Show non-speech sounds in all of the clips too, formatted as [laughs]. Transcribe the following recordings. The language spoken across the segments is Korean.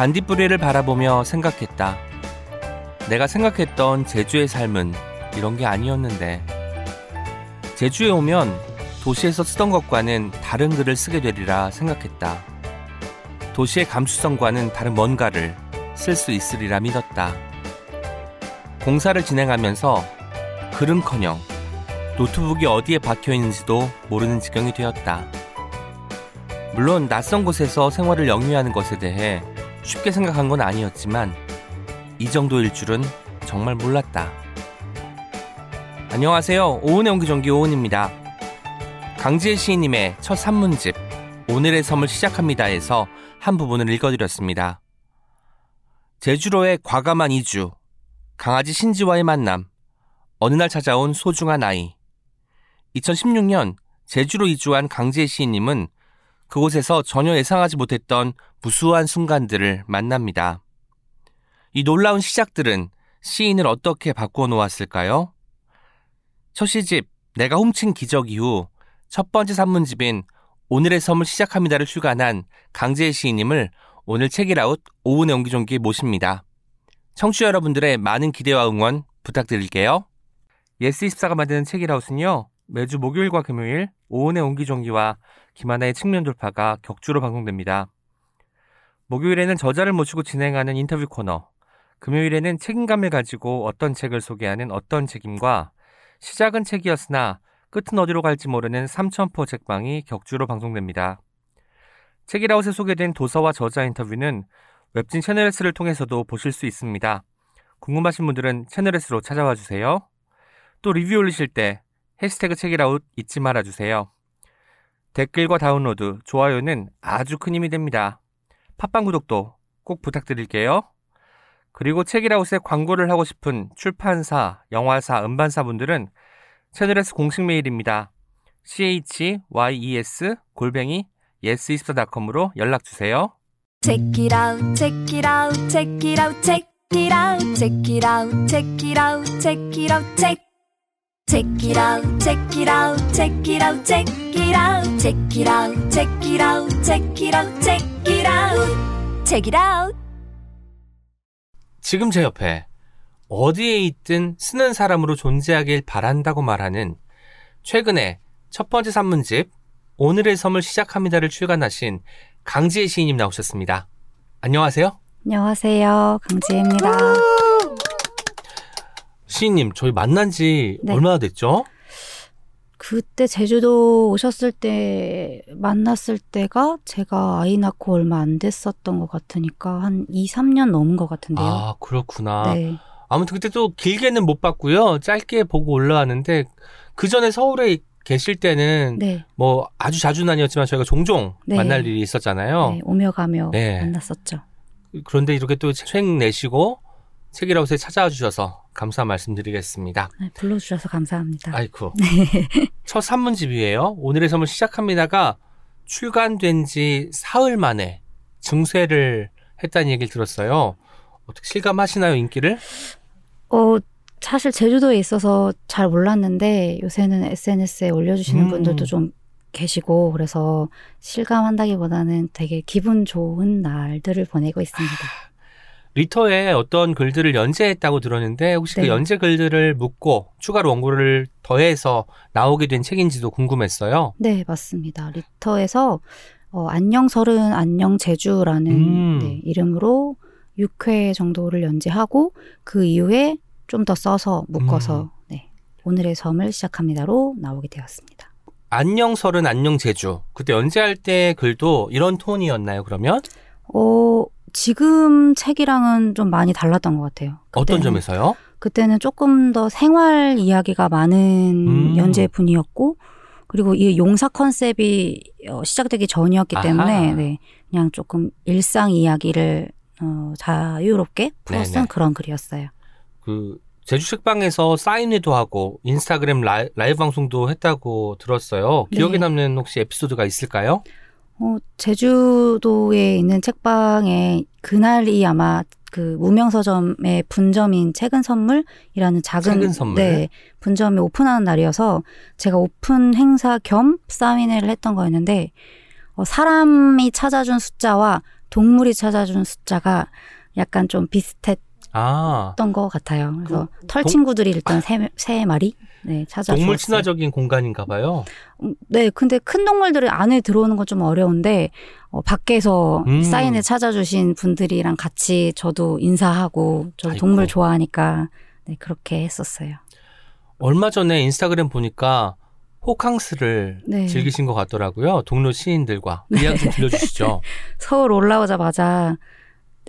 반딧불이를 바라보며 생각했다. 내가 생각했던 제주의 삶은 이런 게 아니었는데. 제주에 오면 도시에서 쓰던 것과는 다른 글을 쓰게 되리라 생각했다. 도시의 감수성과는 다른 뭔가를 쓸 수 있으리라 믿었다. 공사를 진행하면서 글은커녕 노트북이 어디에 박혀 있는지도 모르는 지경이 되었다. 물론 낯선 곳에서 생활을 영위하는 것에 대해 쉽게 생각한 건 아니었지만 이 정도일 줄은 정말 몰랐다. 안녕하세요. 오은의 옹기종기 오은입니다. 강지혜 시인님의 첫 산문집 오늘의 섬을 시작합니다에서 한 부분을 읽어드렸습니다. 제주로의 과감한 이주, 강아지 신지와의 만남, 어느 날 찾아온 소중한 아이. 2016년 제주로 이주한 강지혜 시인님은 그곳에서 전혀 예상하지 못했던 무수한 순간들을 만납니다. 이 놀라운 시작들은 시인을 어떻게 바꾸어 놓았을까요? 첫 시집 내가 훔친 기적 이후 첫 번째 산문집인 오늘의 섬을 시작합니다를 출간한 강재희 시인님을 오늘 책이라웃 오은의 옹기종기에 모십니다. 청취자 여러분들의 많은 기대와 응원 부탁드릴게요. 예스24가 만드는 책읽아웃은요. 매주 목요일과 금요일 오은의 옹기종기와 김하나의 측면 돌파가 격주로 방송됩니다. 목요일에는 저자를 모시고 진행하는 인터뷰 코너, 금요일에는 책임감을 가지고 어떤 책을 소개하는 어떤 책임과 시작은 책이었으나 끝은 어디로 갈지 모르는 삼천포 책방이 격주로 방송됩니다. 책읽아웃에 소개된 도서와 저자 인터뷰는 웹진 채널예스를 통해서도 보실 수 있습니다. 궁금하신 분들은 채널S로 찾아와 주세요. 또 리뷰 올리실 때 해시태그 책이라웃 잊지 말아 주세요. 댓글과 다운로드, 좋아요는 아주 큰 힘이 됩니다. 팟빵 구독도 꼭 부탁드릴게요. 그리고 책이라웃에 광고를 하고 싶은 출판사, 영화사, 음반사 분들은 채널S 공식 메일입니다. chyes 골뱅이 yes24.com으로 연락 주세요. Check it out, check it out, check it out, check it out, check it out, check it out, check it out, check. Check it out, check it out, check it out, check it out, check it out, check it out, check it out, check it out, check it out. 지금 제 옆에 어디에 있든 쓰는 사람으로 존재하길 바란다고 말하는 최근에 첫 번째 산문집 오늘의 섬을 시작합니다를 출간하신 강지혜 시인님 나오셨습니다. 안녕하세요. 안녕하세요. 강지혜입니다. 시인님, 저희 만난 지 네. 얼마나 됐죠? 그때 제주도 오셨을 때 만났을 때가 제가 아이 낳고 얼마 안 됐었던 것 같으니까 한 2, 3년 넘은 것 같은데요. 아, 그렇구나. 네. 아무튼 그때 또 길게는 못 봤고요. 짧게 보고 올라왔는데 그 전에 서울에 계실 때는 네. 뭐 아주 자주는 아니었지만 저희가 종종 네. 만날 일이 있었잖아요. 네. 오며 가며 네. 만났었죠. 그런데 이렇게 또 책 내시고 책이라고서 찾아와 주셔서 감사 말씀드리겠습니다. 네, 불러주셔서 감사합니다. 아이쿠. [laughs] 첫 산문집이에요. 오늘의 섬을 시작합니다가 출간된 지 사흘 만에 증쇄를 했다는 얘기를 들었어요. 어떻게 실감하시나요, 인기를? 어, 사실 제주도에 있어서 잘 몰랐는데 요새는 SNS에 올려주시는 음. 분들도 좀 계시고 그래서 실감한다기보다는 되게 기분 좋은 날들을 보내고 있습니다. 리터에 어떤 글들을 연재했다고 들었는데 혹시 그 네. 연재 글들을 묻고 추가로 원고를 더해서 나오게 된 책인지도 궁금했어요. 네, 맞습니다. 리터에서 어, 안녕 서른 안녕 제주라는 음. 네, 이름으로 6회 정도를 연재하고 그 이후에 좀 더 써서 묶어서 음. 네, 오늘의 섬을 시작합니다로 나오게 되었습니다. 안녕 설은 안녕 제주. 그때 연재할 때 글도 이런 톤이었나요, 그러면? 어, 지금 책이랑은 좀 많이 달랐던 것 같아요. 어떤 그때는- 점에서요? 그때는 조금 더 생활 이야기가 많은 음. 연재분이었고 그리고 이 용사 컨셉이 어, 시작되기 전이었기 아하. 때문에 네, 그냥 조금 일상 이야기를 어, 자유롭게 풀어 쓴 네네. 그런 글이었어요. 그 제주 책방에서 사인회도 하고 인스타그램 라이, 라이브 방송도 했다고 들었어요. 기억에 네. 남는 혹시 에피소드가 있을까요? 어, 제주도에 있는 책방에 그날이 아마 그 무명 서점의 분점인 책은 선물이라는 작은 책은 선물? 네, 분점이 오픈하는 날이어서 제가 오픈 행사 겸 사인회를 했던 거였는데 어, 사람이 찾아준 숫자와 동물이 찾아준 숫자가 약간 좀 비슷했 던 아, 것 같아요. 그래서 그 털 동- 친구들이 일단 [laughs] 세, 세 마리 네, 찾아주었어요. 동물 친화적인 공간인가 봐요. 음, 네, 근데 큰 동물들이 안에 들어오는 건 좀 어려운데 어, 밖에서 음. 사인을 찾아주신 분들이랑 같이 저도 인사하고 저. 동물 좋아하니까 네, 그렇게 했었어요. 얼마 전에 인스타그램 보니까 호캉스를 네. 즐기신 것 같더라고요. 동료 시인들과. 그 이야기 좀 들려주시죠. [laughs] 서울 올라오자마자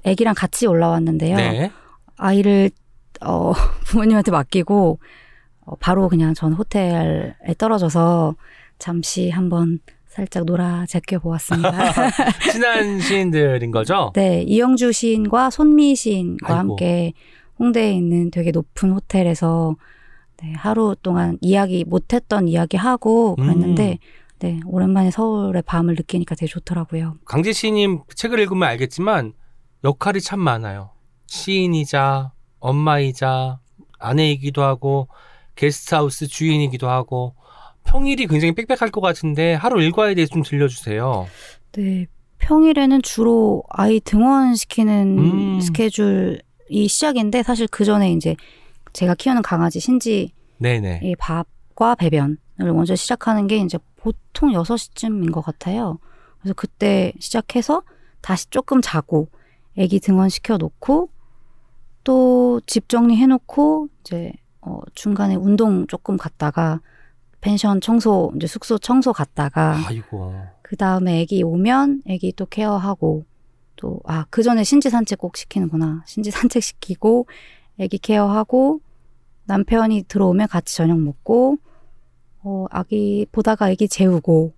아기랑 같이 올라왔는데요. 네. 아이를 어, [laughs] 부모님한테 맡기고 어, 바로 그냥 전 호텔에 떨어져서 잠시 한번 살짝 놀아 제껴 보았습니다. [laughs] 친한 시인들인 거죠? 네, 이영주 시인과 손미 시인과 아이고. 함께 홍대에 있는 되게 높은 호텔에서 네, 하루 동안 이야기 못했던 이야기 하고 음. 그랬는데 네, 오랜만에 서울의 밤을 느끼니까 되게 좋더라고요. 강재 시인님 책을 읽으면 알겠지만 역할이 참 많아요. 시인이자 엄마이자 아내이기도 하고 게스트하우스 주인이기도 하고 평일이 굉장히 빽빽할 것 같은데 하루 일과에 대해서 좀 들려주세요. 네, 평일에는 주로 아이 등원시키는 음. 스케줄이 시작인데 사실 그 전에 이제 제가 키우는 강아지 신지 네네. 이 밥과 배변을 먼저 시작하는 게 이제 보통 6시쯤인 것 같아요. 그래서 그때 시작해서 다시 조금 자고 아기 등원시켜 놓고 또 집 정리해 놓고 이제 어 중간에 운동 조금 갔다가 펜션 청소 이제 숙소 청소 갔다가 아이고. 그 다음에 아기 오면 아기 또 케어하고 또 아 그 전에 신지 산책 꼭 시키는구나 신지 [laughs] 산책 시키고 아기 케어하고 남편이 들어오면 같이 저녁 먹고 어 아기 보다가 아기 재우고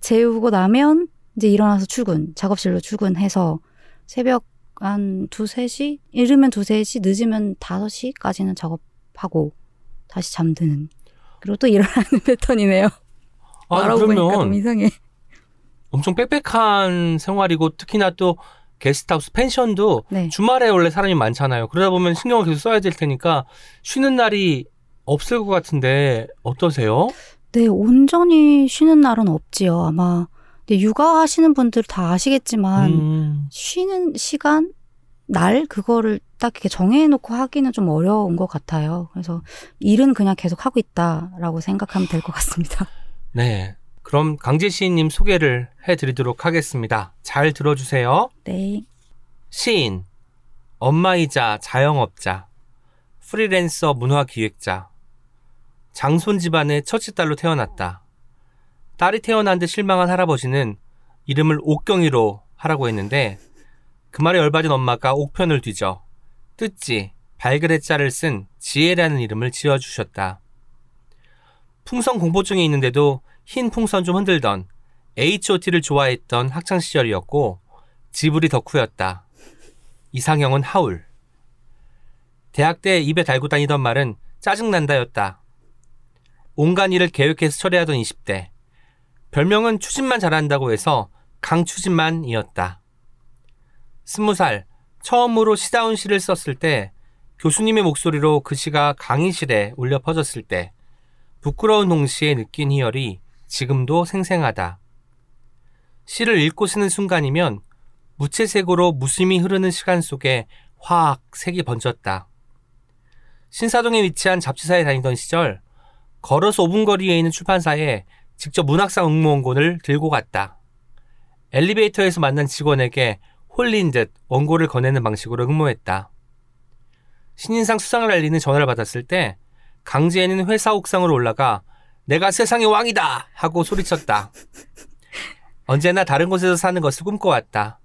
재우고 나면 이제 일어나서 출근 작업실로 출근해서 새벽 한 두세 시 이르면 두세 시 늦으면 다섯 시까지는 작업하고 다시 잠드는 그리고 또 일어나는 [laughs] 패턴이네요. 아, 그러면 이상해. 엄청 빽빽한 생활이고 특히나 또 게스트하우스 펜션도 네. 주말에 원래 사람이 많잖아요. 그러다 보면 신경을 계속 써야 될 테니까 쉬는 날이 없을 것 같은데 어떠세요? 네, 온전히 쉬는 날은 없지요. 아마 근데 육아하시는 분들 다 아시겠지만 음, 쉬는 시간 날 그거를 딱 이렇게 정해놓고 하기는 좀 어려운 것 같아요. 그래서 일은 그냥 계속 하고 있다라고 생각하면 될 것 같습니다. [laughs] 네. 그럼 강재 시인님 소개를 해드리도록 하겠습니다. 잘 들어주세요. 네, 시인, 엄마이자 자영업자, 프리랜서 문화기획자, 장손 집안의 첫째 딸로 태어났다. 딸이 태어난 듯 실망한 할아버지는 이름을 옥경이로 하라고 했는데 그 말에 열받은 엄마가 옥편을 뒤져 뜻지 발그레 자를 쓴 지혜라는 이름을 지어주셨다. 풍선 공포증이 있는데도 흰 풍선 좀 흔들던 H.O.T를 좋아했던 학창 시절이었고 지브리 덕후였다. 이상형은 하울. 대학 때 입에 달고 다니던 말은 짜증난다였다. 온갖 일을 계획해서 처리하던 20대. 별명은 추진만 잘한다고 해서 강추진만이었다. 스무 살 처음으로 시다운 시를 썼을 때 교수님의 목소리로 그 시가 강의실에 울려 퍼졌을 때 부끄러운 동시에 느낀 희열이 지금도 생생하다. 시를 읽고 쓰는 순간이면 무채색으로 무심히 흐르는 시간 속에 화학 색이 번졌다. 신사동에 위치한 잡지사에 다니던 시절 걸어서 5분 거리에 있는 출판사에 직접 문학상 응모원고를 들고 갔다. 엘리베이터에서 만난 직원에게 홀린 듯 원고를 건네는 방식으로 응모했다. 신인상 수상을 알리는 전화를 받았을 때 강지혜는 회사 옥상으로 올라가 내가 세상의 왕이다 하고 소리쳤다. 언제나 다른 곳에서 사는 것을 꿈꿔왔다.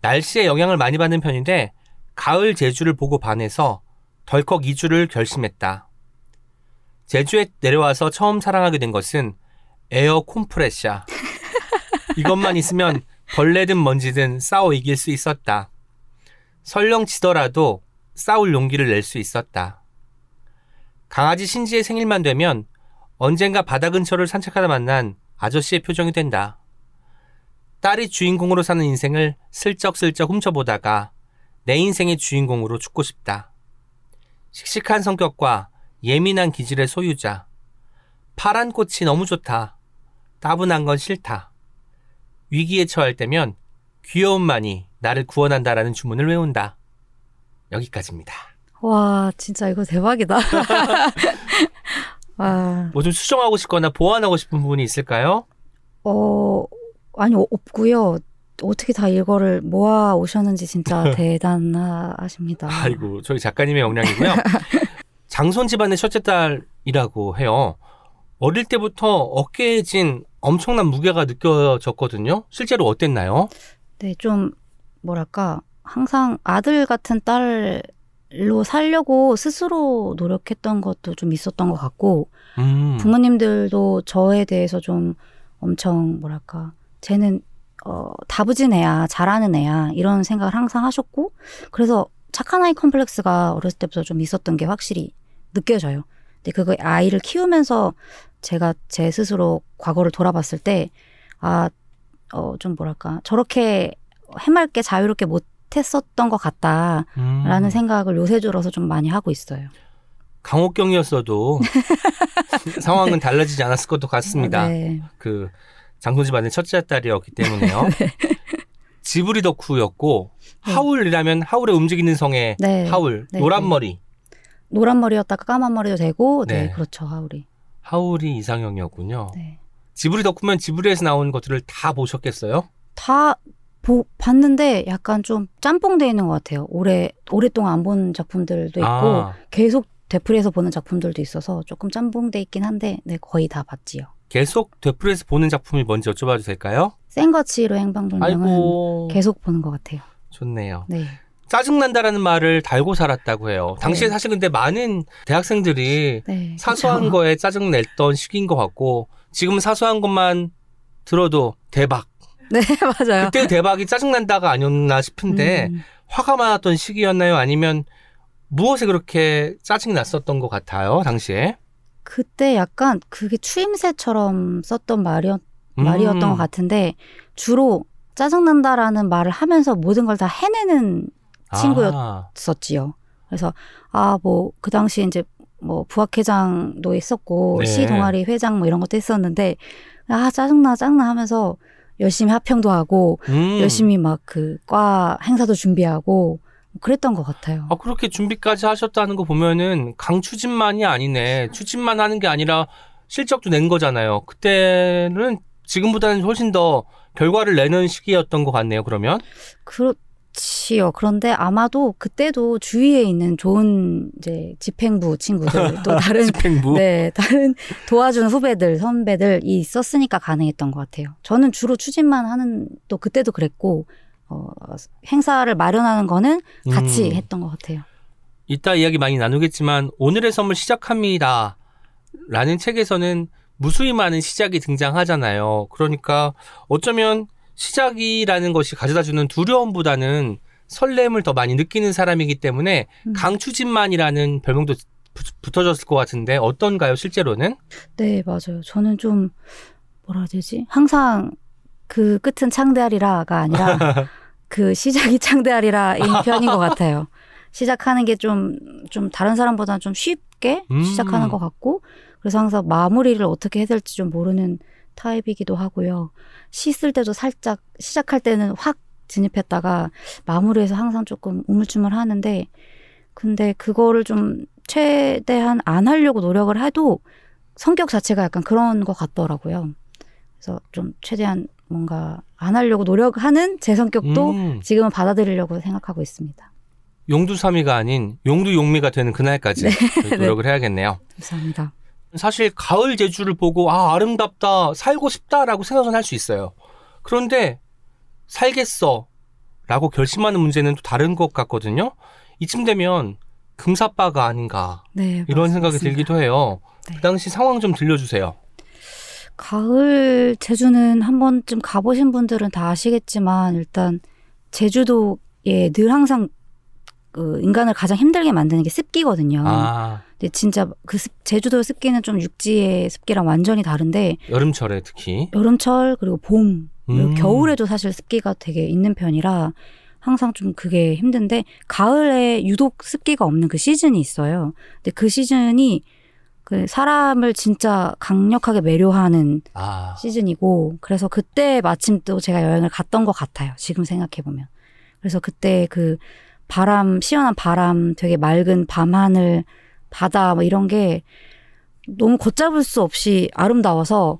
날씨에 영향을 많이 받는 편인데 가을 제주를 보고 반해서 덜컥 이주를 결심했다. 제주에 내려와서 처음 사랑하게 된 것은 에어 콤프레샤. 이것만 있으면 벌레든 먼지든 싸워 이길 수 있었다. 설령 지더라도 싸울 용기를 낼 수 있었다. 강아지 신지의 생일만 되면 언젠가 바다 근처를 산책하다 만난 아저씨의 표정이 된다. 딸이 주인공으로 사는 인생을 슬쩍슬쩍 훔쳐보다가 내 인생의 주인공으로 죽고 싶다. 씩씩한 성격과 예민한 기질의 소유자. 파란 꽃이 너무 좋다. 따분한 건 싫다. 위기에 처할 때면 귀여움만이 나를 구원한다라는 주문을 외운다. 여기까지입니다. 와, 진짜 이거 대박이다. [laughs] 와, 뭐좀 수정하고 싶거나 보완하고 싶은 부분이 있을까요? 어, 아니, 없고요. 어떻게 다 이거를 모아 오셨는지 진짜 [laughs] 대단하십니다. 아이고, 저희 작가님의 역량이고요. [laughs] 장손 집안의 첫째 딸이라고 해요. 어릴 때부터 어깨에 진 엄청난 무게가 느껴졌거든요. 실제로 어땠나요? 네, 좀, 뭐랄까, 항상 아들 같은 딸로 살려고 스스로 노력했던 것도 좀 있었던 것 같고, 음. 부모님들도 저에 대해서 좀 엄청, 뭐랄까, 쟤는, 어, 다부진 애야, 잘하는 애야, 이런 생각을 항상 하셨고, 그래서 착한 아이 컴플렉스가 어렸을 때부터 좀 있었던 게 확실히 느껴져요. 근데 그거 아이를 키우면서 제가 제 스스로 과거를 돌아봤을 때, 아, 어, 좀 뭐랄까, 저렇게 해맑게 자유롭게 못했었던 것 같다라는 음. 생각을 요새 들어서 좀 많이 하고 있어요. 강호경이었어도 [laughs] 상황은 달라지지 않았을 것도 같습니다. 네. 그 장손 집안의 첫째 딸이었기 때문에요. [laughs] 지브리 덕후였고 네. 하울이라면 하울의 움직이는 성의 네. 하울 네, 노란 네. 머리 노란 머리였다가 까만 머리도 되고, 네, 네. 그렇죠, 하울이. 하울이 이상형이었군요. 네. 지브리 덕후면 지브리에서 나온 것들을 다 보셨겠어요? 다 보, 봤는데 약간 좀 짬뽕돼 있는 것 같아요. 오래, 오랫동안 안 본 작품들도 있고, 아, 계속 되풀이해서 보는 작품들도 있어서 조금 짬뽕돼 있긴 한데, 네, 거의 다 봤지요. 계속 되풀이에서 보는 작품이 뭔지 여쭤봐도 될까요? 센거치로 행방불명은 계속 보는 것 같아요. 좋네요. 네. 짜증난다라는 말을 달고 살았다고 해요. 당시에 네. 사실 근데 많은 대학생들이 네. 사소한 그쵸. 거에 짜증 냈던 시기인 것 같고 지금 사소한 것만 들어도 대박. 네, [laughs] 맞아요. 그때 대박이 짜증난다가 아니었나 싶은데 음, 화가 많았던 시기였나요? 아니면 무엇에 그렇게 짜증이 났었던 것 같아요? 당시에? 그때 약간 그게 추임새처럼 썼던 말이었, 음. 말이었던 것 같은데, 주로 짜증난다라는 말을 하면서 모든 걸 다 해내는 친구였- 아, 있었지요. 그래서 아 뭐 그 당시에 이제 뭐 부학회장도 있었고 네. 시 동아리 회장 뭐 이런 것도 했었는데 아 짜증나 짜증나 하면서 열심히 합평도 하고 음. 열심히 막 그 과 행사도 준비하고 그랬던 것 같아요. 아, 그렇게 준비까지 하셨다는 거 보면은 강추진만이 아니네. 추진만 하는 게 아니라 실적도 낸 거잖아요. 그때는 지금보다는 훨씬 더 결과를 내는 시기였던 것 같네요. 그러면 그 렇지요. 그런데 아마도 그때도 주위에 있는 좋은 이제 집행부 친구들 또 [laughs] 다른 집행부. 네, 다른 도와준 후배들, 선배들이 있었으니까 가능했던 것 같아요. 저는 주로 추진만 하는, 또 그때도 그랬고, 어, 행사를 마련하는 거는 같이 음. 했던 것 같아요. 이따 이야기 많이 나누겠지만 오늘의 선물 시작합니다. 라는 책에서는 무수히 많은 시작이 등장하잖아요. 그러니까 어쩌면 시작이라는 것이 가져다주는 두려움보다는 설렘을 더 많이 느끼는 사람이기 때문에 음. 강추진만이라는 별명도 붙- 붙어졌을 것 같은데 어떤가요, 실제로는? 네, 맞아요. 저는 좀, 뭐라 해야 되지? 항상 그 끝은 창대하리라가 아니라 [laughs] 그 시작이 창대하리라인 편인 것 같아요. 시작하는 게 좀, 좀 다른 사람보다는 좀 쉽게 음. 시작하는 것 같고, 그래서 항상 마무리를 어떻게 해야 될지 좀 모르는 타입이기도 하고요. 시 쓸 때도 살짝 시작할 때는 확 진입했다가 마무리해서 항상 조금 우물쭈물 하는데, 근데 그거를 좀 최대한 안 하려고 노력을 해도 성격 자체가 약간 그런 것 같더라고요. 그래서 좀 최대한 뭔가 안 하려고 노력하는 제 성격도 음, 지금은 받아들이려고 생각하고 있습니다. 용두삼이가 아닌 용두용미가 되는 그날까지 [laughs] 네. 노력을 해야겠네요. 감사합니다. 사실 가을 제주를 보고 아 아름답다 살고 싶다라고 생각은 할 수 있어요. 그런데 살겠어라고 결심하는 문제는 또 다른 것 같거든요. 이쯤 되면 금사빠가 아닌가 네, 이런 생각이 맞습니다. 들기도 해요. 네. 그 당시 상황 좀 들려주세요. 가을 제주는 한 번쯤 가보신 분들은 다 아시겠지만 일단 제주도에 늘 항상 그 인간을 가장 힘들게 만드는 게 습기거든요. 아 진짜 그 습- 제주도 습기는 좀 육지의 습기랑 완전히 다른데 여름철에 특히 여름철 그리고 봄 그리고 음. 겨울에도 사실 습기가 되게 있는 편이라 항상 좀 그게 힘든데 가을에 유독 습기가 없는 그 시즌이 있어요. 근데 그 시즌이 그 사람을 진짜 강력하게 매료하는 아, 시즌이고 그래서 그때 마침 또 제가 여행을 갔던 것 같아요. 지금 생각해 보면. 그래서 그때 그 바람 시원한 바람, 되게 맑은 밤하늘, 바다 뭐 이런 게 너무 걷잡을 수 없이 아름다워서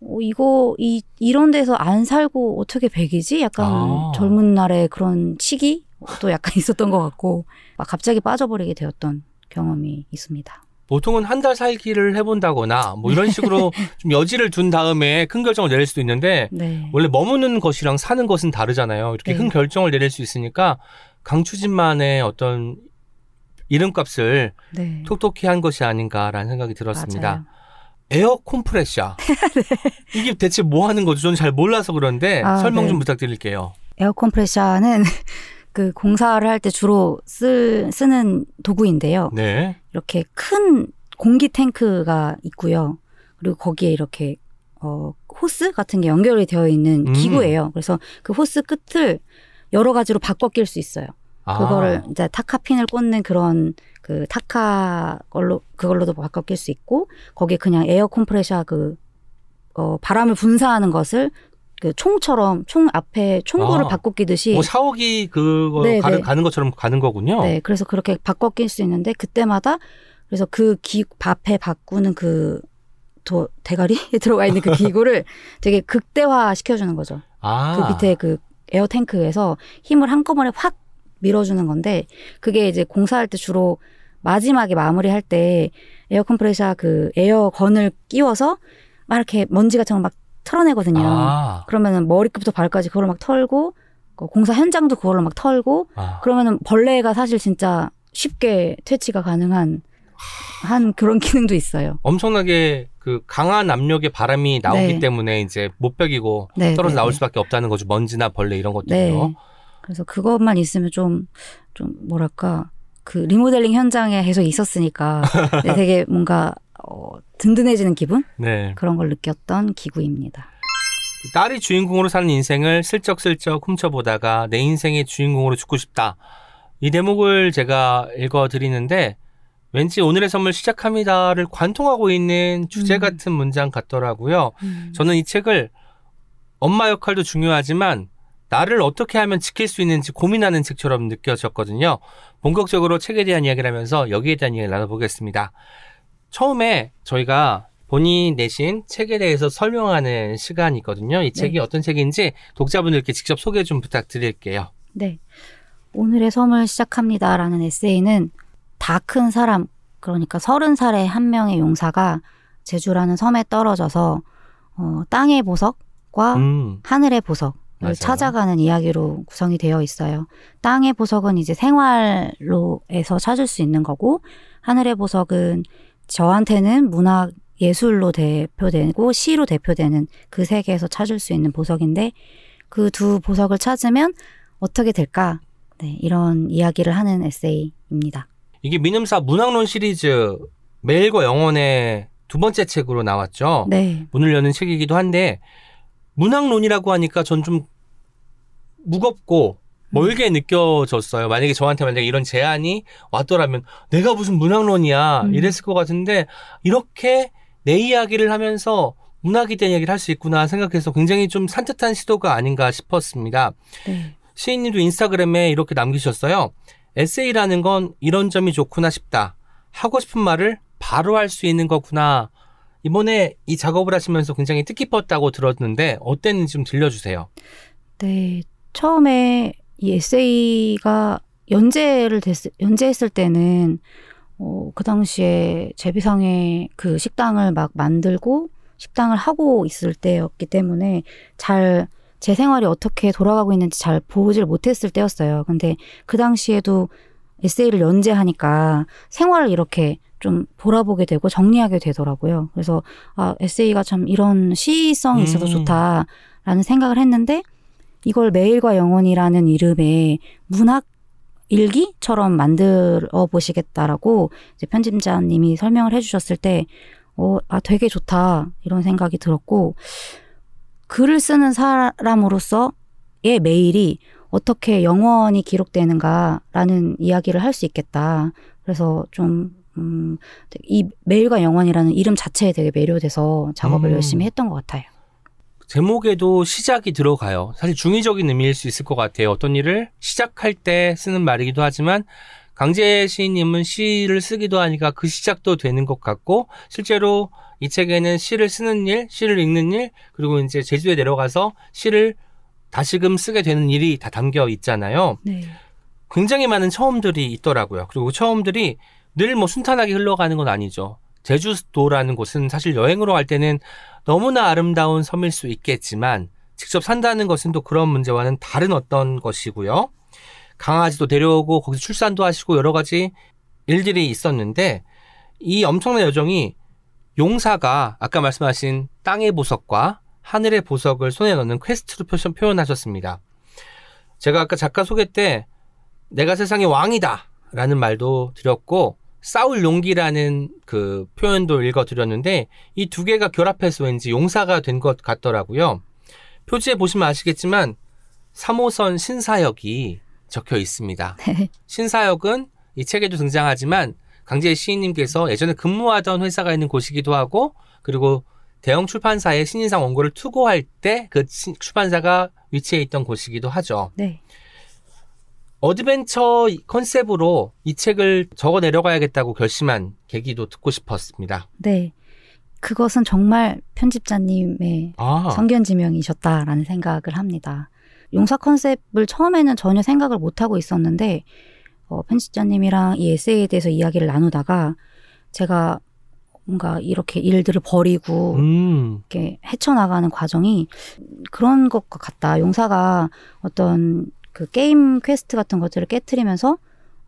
어, 이거 이 이런 데서 안 살고 어떻게 백이지? 약간 아. 젊은 날의 그런 시기 또 약간 [laughs] 있었던 것 같고 막 갑자기 빠져버리게 되었던 경험이 있습니다. 보통은 한 달 살기를 해본다거나 뭐 이런 식으로 좀 여지를 둔 다음에 큰 결정을 내릴 수도 있는데 네. 원래 머무는 것이랑 사는 것은 다르잖아요. 이렇게 네. 큰 결정을 내릴 수 있으니까 강추진만의 어떤 이름값을 네. 톡톡히 한 것이 아닌가라는 생각이 들었습니다. 맞아요. 에어 콤프레셔. [laughs] 이게 대체 뭐 하는 거죠? 저는 잘 몰라서 그런데 아, 설명 네. 좀 부탁드릴게요. 에어 컴프레셔는 [laughs] 그 공사를 할 때 주로 쓸, 쓰는 도구인데요. 네. 이렇게 큰 공기 탱크가 있고요. 그리고 거기에 이렇게 어 호스 같은 게 연결이 되어 있는 음. 기구예요. 그래서 그 호스 끝을 여러 가지로 바꿔 낄 수 있어요. 아, 그거를 이제 타카핀을 꽂는 그런 그 타카 걸로 그걸로도 바꿔 낄 수 있고 거기에 그냥 에어 컴프레셔 그 어, 바람을 분사하는 것을 그 총처럼 총 앞에 총구를 아. 바꿔 끼듯이 뭐 샤워기 그거 네, 가는, 네. 가는 것처럼 가는 거군요. 네, 그래서 그렇게 바꿔 낄 수 있는데 그때마다 그래서 그 기, 앞에 바꾸는 그 도, 대가리에 [laughs] 들어가 있는 그 기구를 되게 극대화 시켜주는 거죠. 아, 그 밑에 그 에어 탱크에서 힘을 한꺼번에 확 밀어주는 건데 그게 이제 공사할 때 주로 마지막에 마무리할 때 에어 컴프레셔 그 에어건을 끼워서 막 이렇게 먼지 같은 걸 막 털어내거든요. 아, 그러면은 머리끝부터 발까지 그걸 막 털고 그 공사 현장도 그걸로 막 털고 아. 그러면은 벌레가 사실 진짜 쉽게 퇴치가 가능한 한 그런 [laughs] 기능도 있어요. 엄청나게 그 강한 압력의 바람이 나오기 네. 때문에 이제 뭐 벽이고 네, 떨어져 네, 나올 네. 수밖에 없다는 거죠. 먼지나 벌레 이런 것들요. 네. 그래서 그것만 있으면 좀, 좀 뭐랄까, 그 리모델링 현장에 계속 있었으니까 [laughs] 네, 되게 뭔가, 어, 든든해지는 기분? 네. 그런 걸 느꼈던 기구입니다. 딸이 주인공으로 사는 인생을 슬쩍슬쩍 훔쳐보다가 내 인생의 주인공으로 죽고 싶다. 이 대목을 제가 읽어드리는데 왠지 오늘의 선물 시작합니다를 관통하고 있는 주제 음. 같은 문장 같더라고요. 저는 이 책을 엄마 역할도 중요하지만 나를 어떻게 하면 지킬 수 있는지 고민하는 책처럼 느껴졌거든요. 본격적으로 책에 대한 이야기를 하면서 여기에 대한 이야기를 나눠보겠습니다. 처음에 저희가 본인 내신 책에 대해서 설명하는 시간이 있거든요. 이 책이 어떤 책인지 독자분들께 직접 소개 좀 부탁드릴게요. 네. 오늘의 섬을 시작합니다라는 에세이는 다 큰 사람, 그러니까 서른 살의 한 명의 용사가 제주라는 섬에 떨어져서 어, 땅의 보석과 음, 하늘의 보석을 맞아요. 찾아가는 이야기로 구성이 되어 있어요. 땅의 보석은 이제 생활로에서 찾을 수 있는 거고, 하늘의 보석은 저한테는 문학 예술로 대표되고 시로 대표되는 그 세계에서 찾을 수 있는 보석인데, 그 두 보석을 찾으면 어떻게 될까? 네, 이런 이야기를 하는 에세이입니다. 이게 민음사 문학론 시리즈 매일과 영혼의 두 번째 책으로 나왔죠. 네, 문을 여는 책이기도 한데 문학론이라고 하니까 전 좀 무겁고 멀게 느껴졌어요. 만약에 저한테 만약에 이런 제안이 왔더라면 내가 무슨 문학론이야 음. 이랬을 것 같은데 이렇게 내 이야기를 하면서 문학에 대한 이야기를 할 수 있구나 생각해서 굉장히 좀 산뜻한 시도가 아닌가 싶었습니다. 네, 시인님도 인스타그램에 이렇게 남기셨어요. 에세이라는 건 이런 점이 좋구나 싶다. 하고 싶은 말을 바로 할 수 있는 거구나. 이번에 이 작업을 하시면서 굉장히 뜻깊었다고 들었는데 어땠는지 좀 들려주세요. 네. 처음에 이 에세이가 연재를 됐, 연재했을 때는, 어, 그 당시에 제비상의 그 식당을 막 만들고 식당을 하고 있을 때였기 때문에 잘 제 생활이 어떻게 돌아가고 있는지 잘 보질 못했을 때였어요. 근데 그 당시에도 에세이를 연재하니까 생활을 이렇게 좀 돌아보게 되고 정리하게 되더라고요. 그래서 아, 에세이가 참 이런 시성이 있어서 음. 좋다라는 생각을 했는데 이걸 매일과 영혼이라는 이름의 문학 일기처럼 만들어 보시겠다라고 이제 편집자님이 설명을 해주셨을 때, 어, 아, 되게 좋다. 이런 생각이 들었고, 글을 쓰는 사람으로서의 메일이 어떻게 영원히 기록되는가라는 이야기를 할 수 있겠다. 그래서 좀 음, 이 매일과 영원이라는 이름 자체에 되게 매료돼서 작업을 음. 열심히 했던 것 같아요. 제목에도 시작이 들어가요. 사실 중의적인 의미일 수 있을 것 같아요. 어떤 일을 시작할 때 쓰는 말이기도 하지만 강재 시인님은 시를 쓰기도 하니까 그 시작도 되는 것 같고 실제로 이 책에는 시를 쓰는 일, 시를 읽는 일, 그리고 이제 제주에 내려가서 시를 다시금 쓰게 되는 일이 다 담겨 있잖아요. 네. 굉장히 많은 처음들이 있더라고요. 그리고 그 처음들이 늘 뭐 순탄하게 흘러가는 건 아니죠. 제주도라는 곳은 사실 여행으로 갈 때는 너무나 아름다운 섬일 수 있겠지만 직접 산다는 것은 또 그런 문제와는 다른 어떤 것이고요. 강아지도 데려오고 거기서 출산도 하시고 여러 가지 일들이 있었는데 이 엄청난 여정이 용사가 아까 말씀하신 땅의 보석과 하늘의 보석을 손에 넣는 퀘스트로 표현- 표현하셨습니다. 제가 아까 작가 소개 때 내가 세상의 왕이다 라는 말도 드렸고 싸울 용기라는 그 표현도 읽어드렸는데 이 두 개가 결합해서 왠지 용사가 된 것 같더라고요. 표지에 보시면 아시겠지만 3호선 신사역이 적혀 있습니다. [laughs] 네. 신사역은 이 책에도 등장하지만 강지혜 시인님께서 예전에 근무하던 회사가 있는 곳이기도 하고 그리고 대형 출판사에 신인상 원고를 투고할 때 그 출판사가 위치해 있던 곳이기도 하죠. 네. 어드벤처 컨셉으로 이 책을 적어 내려가야겠다고 결심한 계기도 듣고 싶었습니다. 네. 그것은 정말 편집자님의 아, 선견지명이셨다라는 생각을 합니다. 용사 컨셉을 처음에는 전혀 생각을 못하고 있었는데, 어, 편집자님이랑 이 에세이에 대해서 이야기를 나누다가 제가 뭔가 이렇게 일들을 벌이고 음, 이렇게 헤쳐나가는 과정이 그런 것과 같다. 용사가 어떤 그 게임 퀘스트 같은 것들을 깨뜨리면서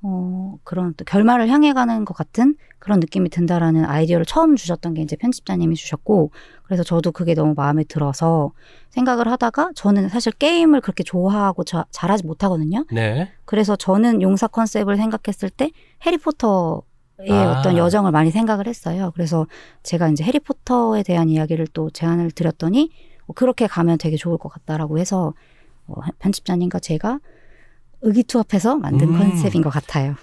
어, 그런 또 결말을 향해 가는 것 같은 그런 느낌이 든다라는 아이디어를 처음 주셨던 게 이제 편집자님이 주셨고, 그래서 저도 그게 너무 마음에 들어서 생각을 하다가 저는 사실 게임을 그렇게 좋아하고 자- 잘하지 못하거든요. 네. 그래서 저는 용사 컨셉을 생각했을 때 해리포터 의 아. 어떤 여정을 많이 생각을 했어요. 그래서 제가 이제 해리포터에 대한 이야기를 또 제안을 드렸더니 어, 그렇게 가면 되게 좋을 것 같다라고 해서 어, 편집자님과 제가 의기투합해서 만든 음. 컨셉인 것 같아요.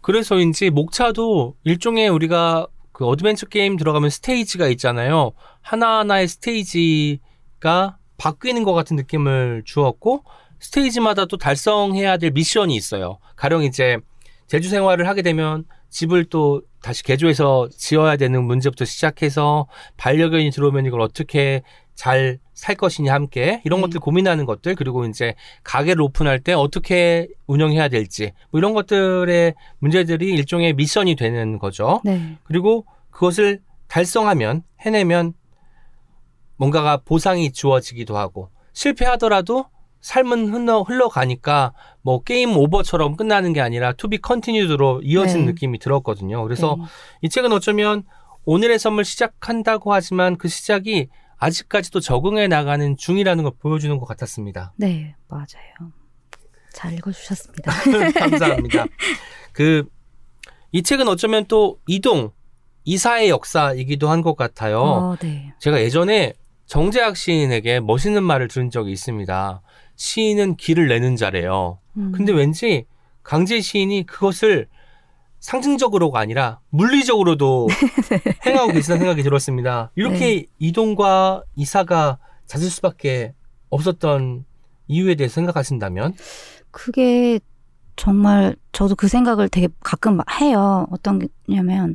그래서인지 목차도 일종의 우리가 그 어드벤처 게임 들어가면 스테이지가 있잖아요. 하나하나의 스테이지가 바뀌는 것 같은 느낌을 주었고 스테이지마다 또 달성해야 될 미션이 있어요. 가령 이제 제주 생활을 하게 되면 집을 또 다시 개조해서 지어야 되는 문제부터 시작해서 반려견이 들어오면 이걸 어떻게 잘 살 것이냐 함께 이런 네. 것들 고민하는 것들 그리고 이제 가게를 오픈할 때 어떻게 운영해야 될지 뭐 이런 것들의 문제들이 일종의 미션이 되는 거죠. 네. 그리고 그것을 달성하면 해내면 뭔가가 보상이 주어지기도 하고 실패하더라도 삶은 흘러, 흘러가니까 뭐 게임 오버처럼 끝나는 게 아니라 to be continued로 이어진 네. 느낌이 들었거든요. 그래서 네. 이 책은 어쩌면 오늘의 섬을 시작한다고 하지만 그 시작이 아직까지도 적응해 나가는 중이라는 걸 보여주는 것 같았습니다. 네, 맞아요. 잘 읽어주셨습니다. [laughs] 감사합니다. 그, 이 책은 어쩌면 또 이동, 이사의 역사이기도 한 것 같아요. 어, 네. 제가 예전에 정재학 시인에게 멋있는 말을 들은 적이 있습니다. 시인은 길을 내는 자래요. 음, 근데 왠지 강제 시인이 그것을 상징적으로가 아니라 물리적으로도 [laughs] 행하고 계시다는 생각이 들었습니다. 이렇게 이동과 이사가 잦을 수밖에 없었던 이유에 대해서 생각하신다면? 그게 정말 저도 그 생각을 되게 가끔 해요. 어떤 게냐면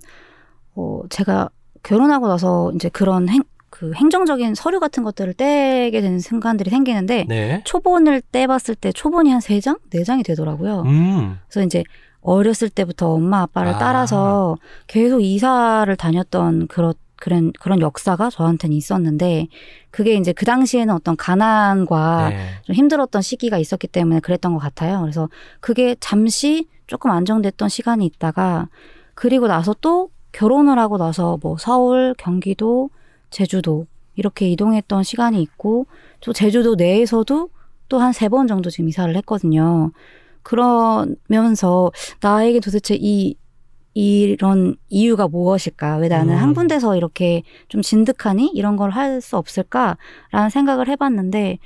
어 제가 결혼하고 나서 이제 그런 행, 그 행정적인 서류 같은 것들을 떼게 되는 순간들이 생기는데 네. 초본을 떼봤을 때 초본이 한 세 장, 네 장이 되더라고요. 음. 그래서 이제 어렸을 때부터 엄마 아빠를 아. 따라서 계속 이사를 다녔던 그런 그런 그런 역사가 저한테는 있었는데 그게 이제 그 당시에는 어떤 가난과 네. 좀 힘들었던 시기가 있었기 때문에 그랬던 것 같아요. 그래서 그게 잠시 조금 안정됐던 시간이 있다가 그리고 나서 또 결혼을 하고 나서 뭐 서울, 경기도, 제주도 이렇게 이동했던 시간이 있고 또 제주도 내에서도 또 한 세 번 정도 지금 이사를 했거든요. 그러면서 나에게 도대체 이 이런 이유가 무엇일까? 왜 나는 음. 한 군데서 이렇게 좀 진득하니? 이런 걸 할 수 없을까라는 생각을 해봤는데,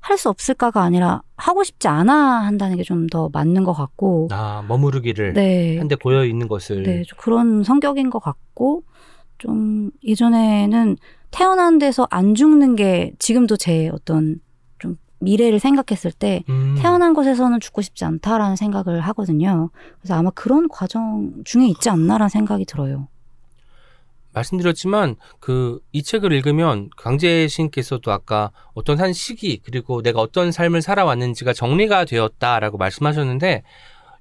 할 수 없을까가 아니라 하고 싶지 않아 한다는 게 좀 더 맞는 것 같고. 아, 머무르기를 네. 한데 고여 있는 것을 네, 좀 그런 성격인 것 같고, 좀 이전에는 태어난 데서 안 죽는 게 지금도 제 어떤 좀 미래를 생각했을 때 음. 태어난 곳에서는 죽고 싶지 않다라는 생각을 하거든요. 그래서 아마 그런 과정 중에 있지 않나라는 생각이 들어요. 말씀드렸지만 그 이 책을 읽으면 강재 시인께서도 아까 어떤 한 시기 그리고 내가 어떤 삶을 살아왔는지가 정리가 되었다라고 말씀하셨는데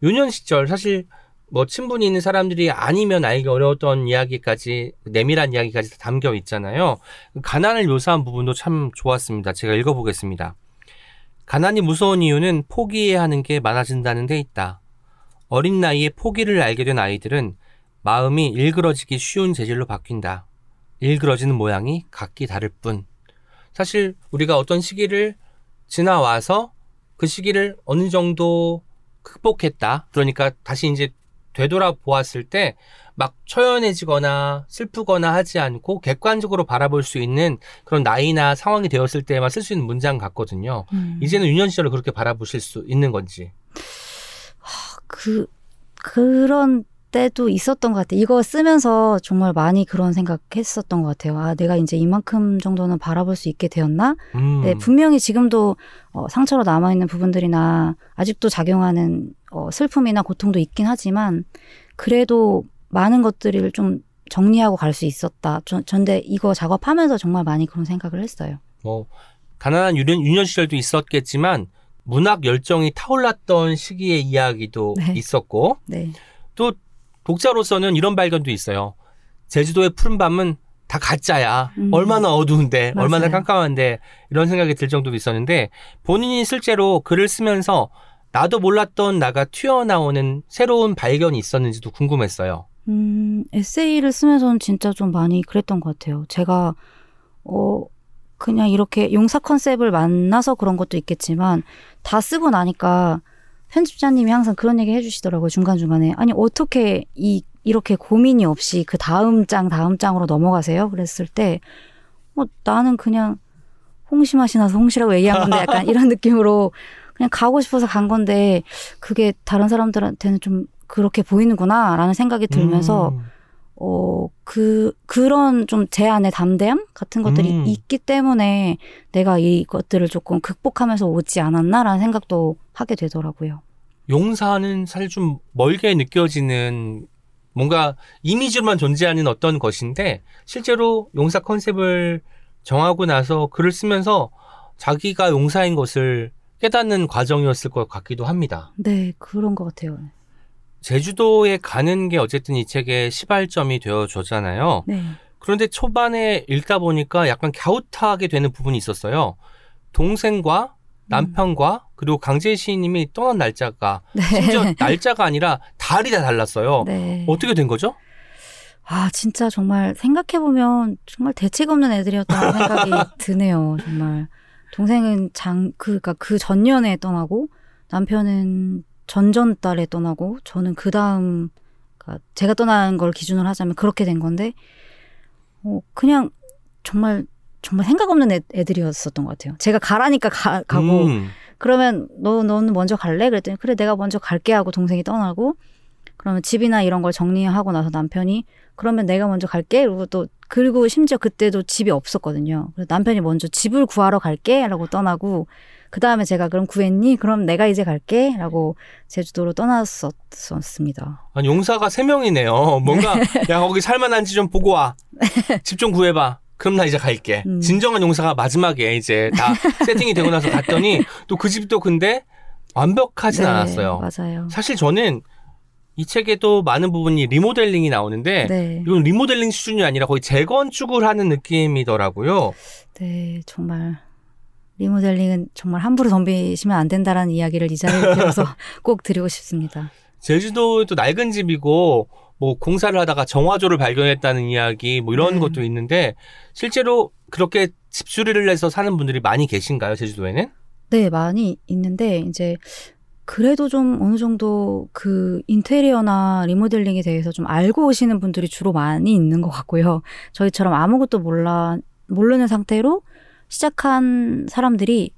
유년 시절 사실 뭐 친분이 있는 사람들이 아니면 알기 어려웠던 이야기까지 내밀한 이야기까지 다 담겨 있잖아요. 가난을 묘사한 부분도 참 좋았습니다. 제가 읽어보겠습니다. 가난이 무서운 이유는 포기해야 하는 게 많아진다는 데 있다. 어린 나이에 포기를 알게 된 아이들은 마음이 일그러지기 쉬운 재질로 바뀐다. 일그러지는 모양이 각기 다를 뿐. 사실 우리가 어떤 시기를 지나와서 그 시기를 어느 정도 극복했다. 그러니까 다시 이제 되돌아 보았을 때 막 처연해지거나 슬프거나 하지 않고 객관적으로 바라볼 수 있는 그런 나이나 상황이 되었을 때만 쓸 수 있는 문장 같거든요. 음. 이제는 유년 시절을 그렇게 바라보실 수 있는 건지. 그 그런 때도 있었던 것 같아요. 이거 쓰면서 정말 많이 그런 생각했었던 것 같아요. 아, 내가 이제 이만큼 정도는 바라볼 수 있게 되었나? 음. 네, 분명히 지금도 어, 상처로 남아있는 부분들이나 아직도 작용하는 어, 슬픔이나 고통도 있긴 하지만 그래도 많은 것들을 좀 정리하고 갈 수 있었다. 전, 전데 이거 작업하면서 정말 많이 그런 생각을 했어요. 뭐 가난한 유년, 유년 시절도 있었겠지만 문학 열정이 타올랐던 시기의 이야기도 네. 있었고 네. 또 독자로서는 이런 발견도 있어요. 제주도의 푸른 밤은 다 가짜야. 음. 얼마나 어두운데, 맞아요. 얼마나 깜깜한데 이런 생각이 들 정도도 있었는데 본인이 실제로 글을 쓰면서 나도 몰랐던 나가 튀어나오는 새로운 발견이 있었는지도 궁금했어요. 음, 에세이를 쓰면서는 진짜 좀 많이 그랬던 것 같아요. 제가, 어, 그냥 이렇게 용사 컨셉을 만나서 그런 것도 있겠지만, 다 쓰고 나니까 편집자님이 항상 그런 얘기 해주시더라고요. 중간중간에. 아니, 어떻게 이, 이렇게 고민이 없이 그 다음 장, 다음 장으로 넘어가세요? 그랬을 때, 뭐, 나는 그냥 홍시 맛이 나서 홍시라고 얘기한 건데 약간 이런 [laughs] 느낌으로 그냥 가고 싶어서 간 건데, 그게 다른 사람들한테는 좀 그렇게 보이는구나, 라는 생각이 들면서, 음. 어, 그, 그런 좀 제 안에 담대함 같은 것들이 음. 있기 때문에 내가 이것들을 조금 극복하면서 오지 않았나라는 생각도 하게 되더라고요. 용사는 사실 좀 멀게 느껴지는 뭔가 이미지로만 존재하는 어떤 것인데 실제로 용사 컨셉을 정하고 나서 글을 쓰면서 자기가 용사인 것을 깨닫는 과정이었을 것 같기도 합니다. 네, 그런 것 같아요. 제주도에 가는 게 어쨌든 이 책의 시발점이 되어줬잖아요. 네. 그런데 초반에 읽다 보니까 약간 갸웃하게 되는 부분이 있었어요. 동생과 남편과 그리고 강재 시인님이 떠난 날짜가 네. 심지어 날짜가 아니라 달이 다 달랐어요. 네. 어떻게 된 거죠? 아, 진짜 정말 생각해 보면 정말 대책 없는 애들이었다는 [laughs] 생각이 드네요, 정말. 동생은 장, 그니까 그 전년에 떠나고, 남편은 전전 달에 떠나고, 저는 그 다음, 그러니까 제가 떠난 걸 기준으로 하자면 그렇게 된 건데, 어, 그냥 정말, 정말 생각 없는 애, 애들이었었던 것 같아요. 제가 가라니까 가, 가고, 음, 그러면 너 너는 먼저 갈래? 그랬더니 그래 내가 먼저 갈게 하고 동생이 떠나고 그러면 집이나 이런 걸 정리하고 나서 남편이 그러면 내가 먼저 갈게. 그리고 또 그리고 심지어 그때도 집이 없었거든요. 그래서 남편이 먼저 집을 구하러 갈게라고 떠나고 그 다음에 제가 그럼 구했니? 그럼 내가 이제 갈게 라고 제주도로 떠났었습니다. 아니 용사가 세 명이네요. [laughs] 뭔가 야 거기 살만한지 좀 보고 와. 집 좀 구해봐. 그럼 나 이제 갈게. 음. 진정한 용사가 마지막에 이제 다 [laughs] 세팅이 되고 나서 갔더니 또 그 집도 근데 완벽하진 네, 않았어요. 맞아요. 사실 저는 이 책에도 많은 부분이 리모델링이 나오는데 네, 이건 리모델링 수준이 아니라 거의 재건축을 하는 느낌이더라고요. 네 정말 리모델링은 정말 함부로 덤비시면 안 된다라는 이야기를 이 자리를 빌어서 [laughs] 꼭 드리고 싶습니다. 제주도도 낡은 집이고 뭐 공사를 하다가 정화조를 발견했다는 이야기 뭐 이런 네. 것도 있는데 실제로 그렇게 집 수리를 해서 사는 분들이 많이 계신가요 제주도에는? 네, 많이 있는데 이제 그래도 좀 어느 정도 그 인테리어나 리모델링에 대해서 좀 알고 오시는 분들이 주로 많이 있는 것 같고요. 저희처럼 아무것도 몰라 모르는 상태로 시작한 사람들이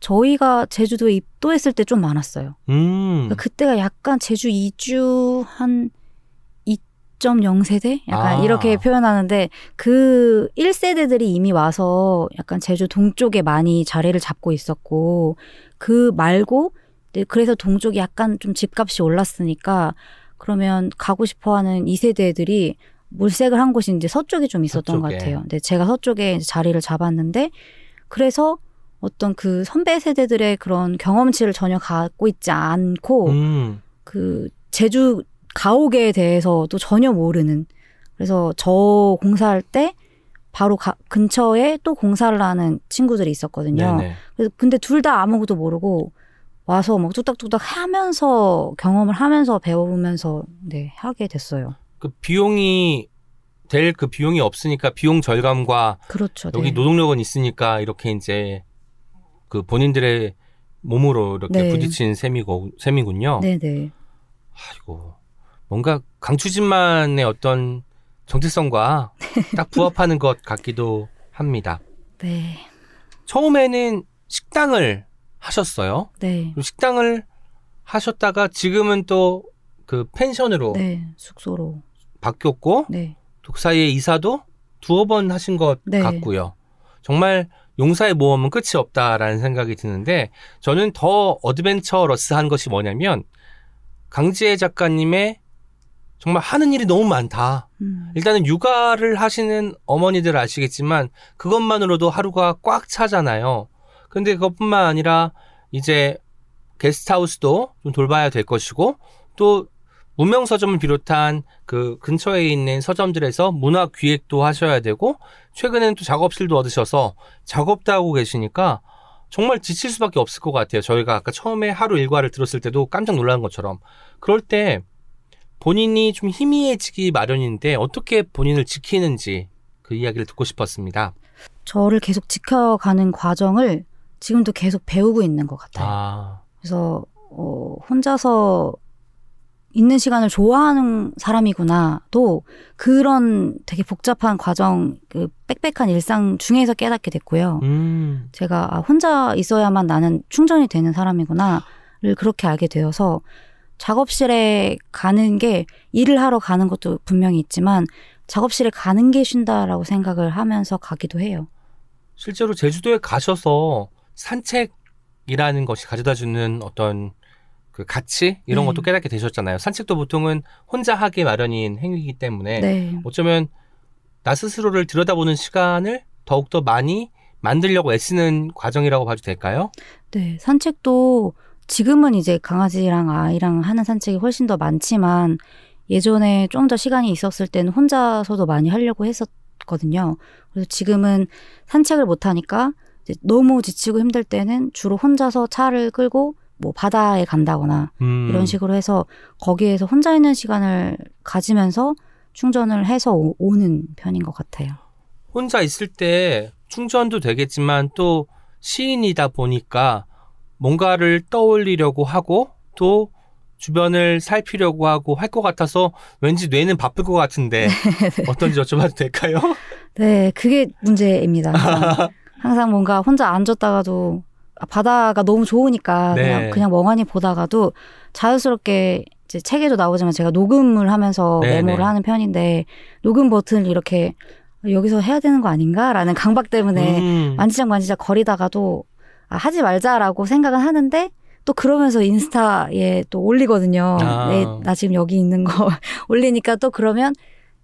저희가 제주도에 입도했을 때 좀 많았어요. 음. 그러니까 그때가 약간 제주 이주 한 2.0세대? 약간 아. 이렇게 표현하는데 그 1세대들이 이미 와서 약간 제주 동쪽에 많이 자리를 잡고 있었고 그 말고 네, 그래서 동쪽이 약간 좀 집값이 올랐으니까 그러면 가고 싶어 하는 2세대들이 물색을 한 곳이 이제 서쪽에 좀 있었던 것 서쪽에. 같아요. 근데 제가 서쪽에 자리를 잡았는데 그래서 어떤 그 선배 세대들의 그런 경험치를 전혀 갖고 있지 않고 음. 그 제주 가옥에 대해서도 전혀 모르는 그래서 저 공사할 때 바로 가- 근처에 또 공사를 하는 친구들이 있었거든요. 네네. 그래서 근데 둘 다 아무것도 모르고 와서 막 뚝딱뚝딱 하면서 경험을 하면서 배우면서 네 하게 됐어요. 그 비용이 될 그 비용이 없으니까 비용 절감과 그렇죠. 여기 네. 노동력은 있으니까 이렇게 이제 그 본인들의 몸으로 이렇게 네. 부딪힌 셈이고 셈이군요. 네네. 아이고 뭔가 강추진만의 어떤 정체성과 [laughs] 딱 부합하는 것 같기도 합니다. 네. 처음에는 식당을 하셨어요. 네. 식당을 하셨다가 지금은 또 그 펜션으로 네. 숙소로. 바뀌었고 네. 그 사이에 이사도 두어 번 하신 것 네. 같고요. 정말 용사의 모험은 끝이 없다라는 생각이 드는데 저는 더 어드벤처러스한 것이 뭐냐면 강지혜 작가님의 정말 하는 일이 너무 많다. 음. 일단은 육아를 하시는 어머니들 아시겠지만 그것만으로도 하루가 꽉 차잖아요. 근데 그것뿐만 아니라 이제 게스트하우스도 좀 돌봐야 될 것이고 또 무명 서점을 비롯한 그 근처에 있는 서점들에서 문화 기획도 하셔야 되고 최근에는 또 작업실도 얻으셔서 작업도 하고 계시니까 정말 지칠 수밖에 없을 것 같아요. 저희가 아까 처음에 하루 일과를 들었을 때도 깜짝 놀란 것처럼 그럴 때 본인이 좀 희미해지기 마련인데 어떻게 본인을 지키는지 그 이야기를 듣고 싶었습니다. 저를 계속 지켜가는 과정을 지금도 계속 배우고 있는 것 같아요. 아, 그래서 어, 혼자서 있는 시간을 좋아하는 사람이구나. 또 그런 되게 복잡한 과정, 그 빽빽한 일상 중에서 깨닫게 됐고요. 음, 제가 아, 혼자 있어야만 나는 충전이 되는 사람이구나를 그렇게 알게 되어서 작업실에 가는 게 일을 하러 가는 것도 분명히 있지만 작업실에 가는 게 쉰다라고 생각을 하면서 가기도 해요. 실제로 제주도에 가셔서 산책이라는 것이 가져다 주는 어떤 그 가치 이런 네. 것도 깨닫게 되셨잖아요. 산책도 보통은 혼자 하기 마련인 행위이기 때문에 네. 어쩌면 나 스스로를 들여다보는 시간을 더욱더 많이 만들려고 애쓰는 과정이라고 봐도 될까요? 네, 산책도 지금은 이제 강아지랑 아이랑 하는 산책이 훨씬 더 많지만 예전에 좀 더 시간이 있었을 때는 혼자서도 많이 하려고 했었거든요. 그래서 지금은 산책을 못 하니까 너무 지치고 힘들 때는 주로 혼자서 차를 끌고 뭐 바다에 간다거나 음, 이런 식으로 해서 거기에서 혼자 있는 시간을 가지면서 충전을 해서 오- 오는 편인 것 같아요. 혼자 있을 때 충전도 되겠지만 또 시인이다 보니까 뭔가를 떠올리려고 하고 또 주변을 살피려고 하고 할 것 같아서 왠지 뇌는 바쁠 것 같은데 [laughs] 어떤지 여쭤봐도 될까요? 네, 그게 문제입니다. 항상, [laughs] 항상 뭔가 혼자 앉았다가도 아, 바다가 너무 좋으니까 네. 그냥, 그냥 멍하니 보다가도 자연스럽게 이제 책에도 나오지만 제가 녹음을 하면서 네, 메모를 네. 하는 편인데 녹음 버튼을 이렇게 여기서 해야 되는 거 아닌가라는 강박 때문에 음, 만지작 만지작 거리다가도 아, 하지 말자라고 생각은 하는데 또 그러면서 인스타에 또 올리거든요. 아. 네, 나 지금 여기 있는 거 [laughs] 올리니까 또 그러면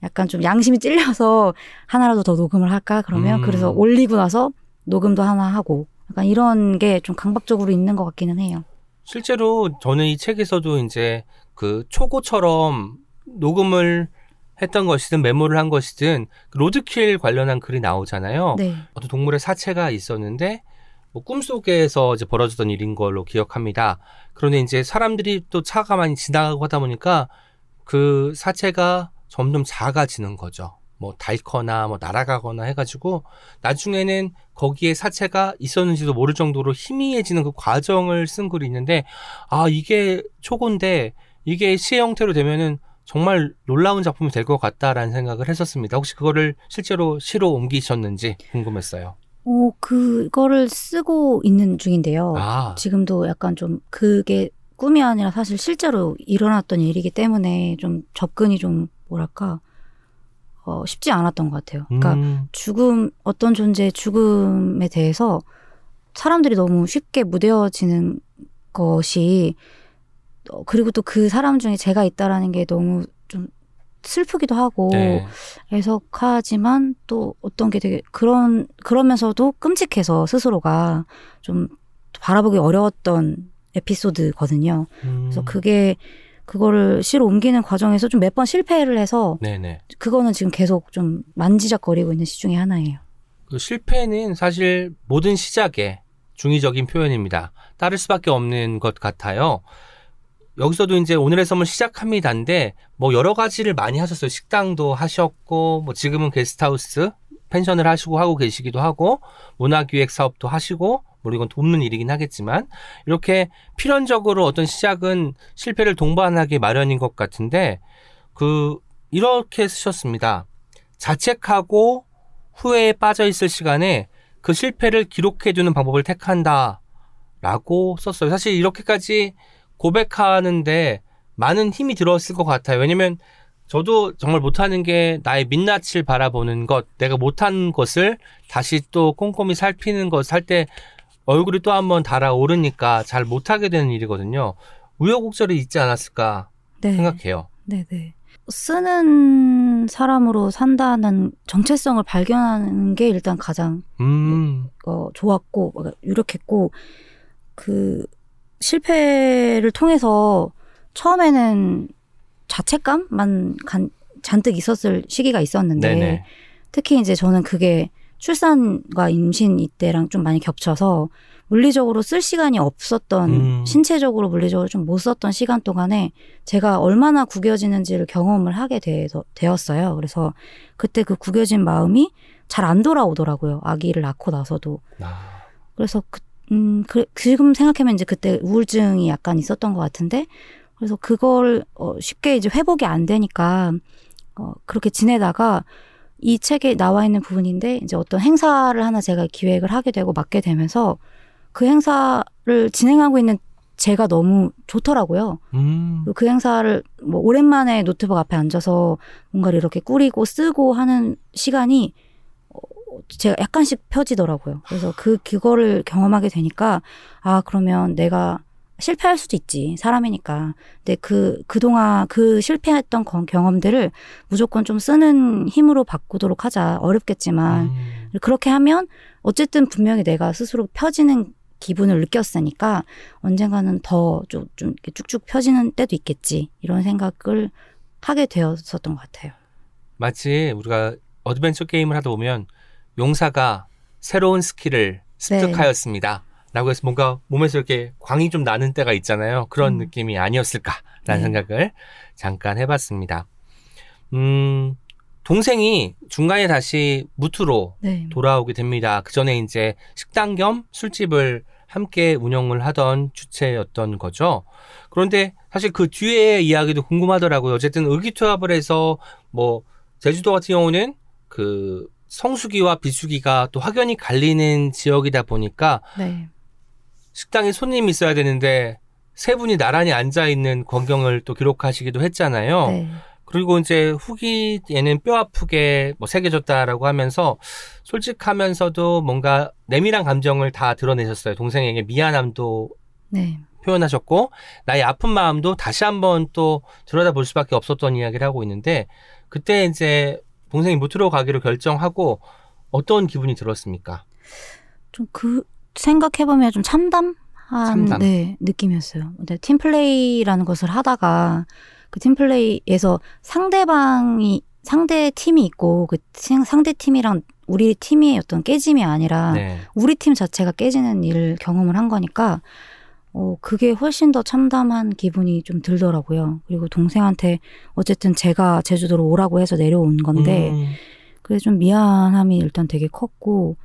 약간 좀 양심이 찔려서 하나라도 더 녹음을 할까? 그러면 음. 그래서 올리고 나서 녹음도 하나 하고 약간 이런 게 좀 강박적으로 있는 것 같기는 해요. 실제로 저는 이 책에서도 이제 그 초고처럼 녹음을 했던 것이든 메모를 한 것이든 그 로드킬 관련한 글이 나오잖아요. 네. 어떤 동물의 사체가 있었는데 뭐 꿈속에서 이제 벌어졌던 일인 걸로 기억합니다. 그런데 이제 사람들이 또 차가 많이 지나가고 하다 보니까 그 사체가 점점 작아지는 거죠. 뭐 닳거나 뭐 날아가거나 해가지고 나중에는 거기에 사체가 있었는지도 모를 정도로 희미해지는 그 과정을 쓴 글이 있는데 아 이게 초고인데 이게 시의 형태로 되면은 정말 놀라운 작품이 될 것 같다라는 생각을 했었습니다. 혹시 그거를 실제로 시로 옮기셨는지 궁금했어요. 어, 그거를 쓰고 있는 중인데요. 아, 지금도 약간 좀 그게 꿈이 아니라 사실 실제로 일어났던 일이기 때문에 좀 접근이 좀 뭐랄까 어, 쉽지 않았던 것 같아요. 그러니까 음, 죽음 어떤 존재의 죽음에 대해서 사람들이 너무 쉽게 무뎌지는 것이 어, 그리고 또 그 사람 중에 제가 있다라는 게 너무 좀 슬프기도 하고 네. 애석하지만 또 어떤 게 되게 그런 그러면서도 끔찍해서 스스로가 좀 바라보기 어려웠던 에피소드거든요. 음, 그래서 그게 그거를 시로 옮기는 과정에서 좀 몇 번 실패를 해서 네네. 그거는 지금 계속 좀 만지작거리고 있는 시 중에 하나예요. 그 실패는 사실 모든 시작의 중의적인 표현입니다. 따를 수밖에 없는 것 같아요. 여기서도 이제 오늘의 선물 시작합니다인데 뭐 여러 가지를 많이 하셨어요. 식당도 하셨고 뭐 지금은 게스트하우스 펜션을 하시고 하고 계시기도 하고 문화기획 사업도 하시고 뭐 이건 돕는 일이긴 하겠지만 이렇게 필연적으로 어떤 시작은 실패를 동반하기 마련인 것 같은데 그 이렇게 쓰셨습니다. 자책하고 후회에 빠져 있을 시간에 그 실패를 기록해 두는 방법을 택한다. 라고 썼어요. 사실 이렇게까지 고백하는데 많은 힘이 들었을 것 같아요. 왜냐면 저도 정말 못하는 게 나의 민낯을 바라보는 것, 내가 못한 것을 다시 또 꼼꼼히 살피는 것 할 때 얼굴이 또 한번 달아오르니까 잘 못하게 되는 일이거든요. 우여곡절이 있지 않았을까 네. 생각해요. 네네. 쓰는 사람으로 산다는 정체성을 발견하는 게 일단 가장 음, 어, 좋았고 어, 유력했고 그 실패를 통해서 처음에는 자책감만 간, 잔뜩 있었을 시기가 있었는데 네네. 특히 이제 저는 그게 출산과 임신 이때랑 좀 많이 겹쳐서 물리적으로 쓸 시간이 없었던 음. 신체적으로 물리적으로 좀 못 썼던 시간 동안에 제가 얼마나 구겨지는지를 경험을 하게 되, 되었어요. 그래서 그때 그 구겨진 마음이 잘 안 돌아오더라고요. 아기를 낳고 나서도. 아, 그래서 그, 음, 그, 지금 생각하면 이제 그때 우울증이 약간 있었던 것 같은데, 그래서 그걸 어, 쉽게 이제 회복이 안 되니까 어, 그렇게 지내다가 이 책에 나와 있는 부분인데 이제 어떤 행사를 하나 제가 기획을 하게 되고 맡게 되면서 그 행사를 진행하고 있는 제가 너무 좋더라고요. 음, 그 행사를 뭐 오랜만에 노트북 앞에 앉아서 뭔가를 이렇게 꾸리고 쓰고 하는 시간이 어, 제가 약간씩 펴지더라고요. 그래서 그 그거를 경험하게 되니까 아 그러면 내가 실패할 수도 있지 사람이니까. 근데 그 그동안 그 실패했던 거- 경험들을 무조건 좀 쓰는 힘으로 바꾸도록 하자. 어렵겠지만 음. 그렇게 하면 어쨌든 분명히 내가 스스로 펴지는 기분을 느꼈으니까 언젠가는 더 좀 쭉쭉 펴지는 때도 있겠지 이런 생각을 하게 되었었던 것 같아요. 마치 우리가 어드벤처 게임을 하다 보면 용사가 새로운 스킬을 습득하였습니다. 라고 해서 뭔가 몸에서 이렇게 광이 좀 나는 때가 있잖아요. 그런 음. 느낌이 아니었을까라는 네. 생각을 잠깐 해봤습니다. 음, 동생이 중간에 다시 무트로 네. 돌아오게 됩니다. 그 전에 이제 식당 겸 술집을 함께 운영을 하던 주체였던 거죠. 그런데 사실 그 뒤에 이야기도 궁금하더라고요. 어쨌든 의기투합을 해서 뭐 제주도 같은 경우는 그 성수기와 비수기가 또 확연히 갈리는 지역이다 보니까 네. 식당에 손님이 있어야 되는데 세 분이 나란히 앉아 있는 광경을 또 기록하시기도 했잖아요. 네. 그리고 이제 후기에는 뼈 아프게 뭐 새겨졌다라고 하면서 솔직하면서도 뭔가 내밀한 감정을 다 드러내셨어요. 동생에게 미안함도 네. 표현하셨고 나의 아픈 마음도 다시 한번 또 들여다볼 수밖에 없었던 이야기를 하고 있는데 그때 이제 동생이 무트로 가기로 결정하고 어떤 기분이 들었습니까? 좀 그 생각해보면 좀 참담한 참담. 네, 느낌이었어요. 근데 팀플레이라는 것을 하다가 그 팀플레이에서 상대방이 상대 팀이 있고 그 상- 상대 팀이랑 우리 팀의 어떤 깨짐이 아니라 네. 우리 팀 자체가 깨지는 일을 경험을 한 거니까 어 그게 훨씬 더 참담한 기분이 좀 들더라고요. 그리고 동생한테 어쨌든 제가 제주도로 오라고 해서 내려온 건데 음, 그래서 좀 미안함이 일단 되게 컸고,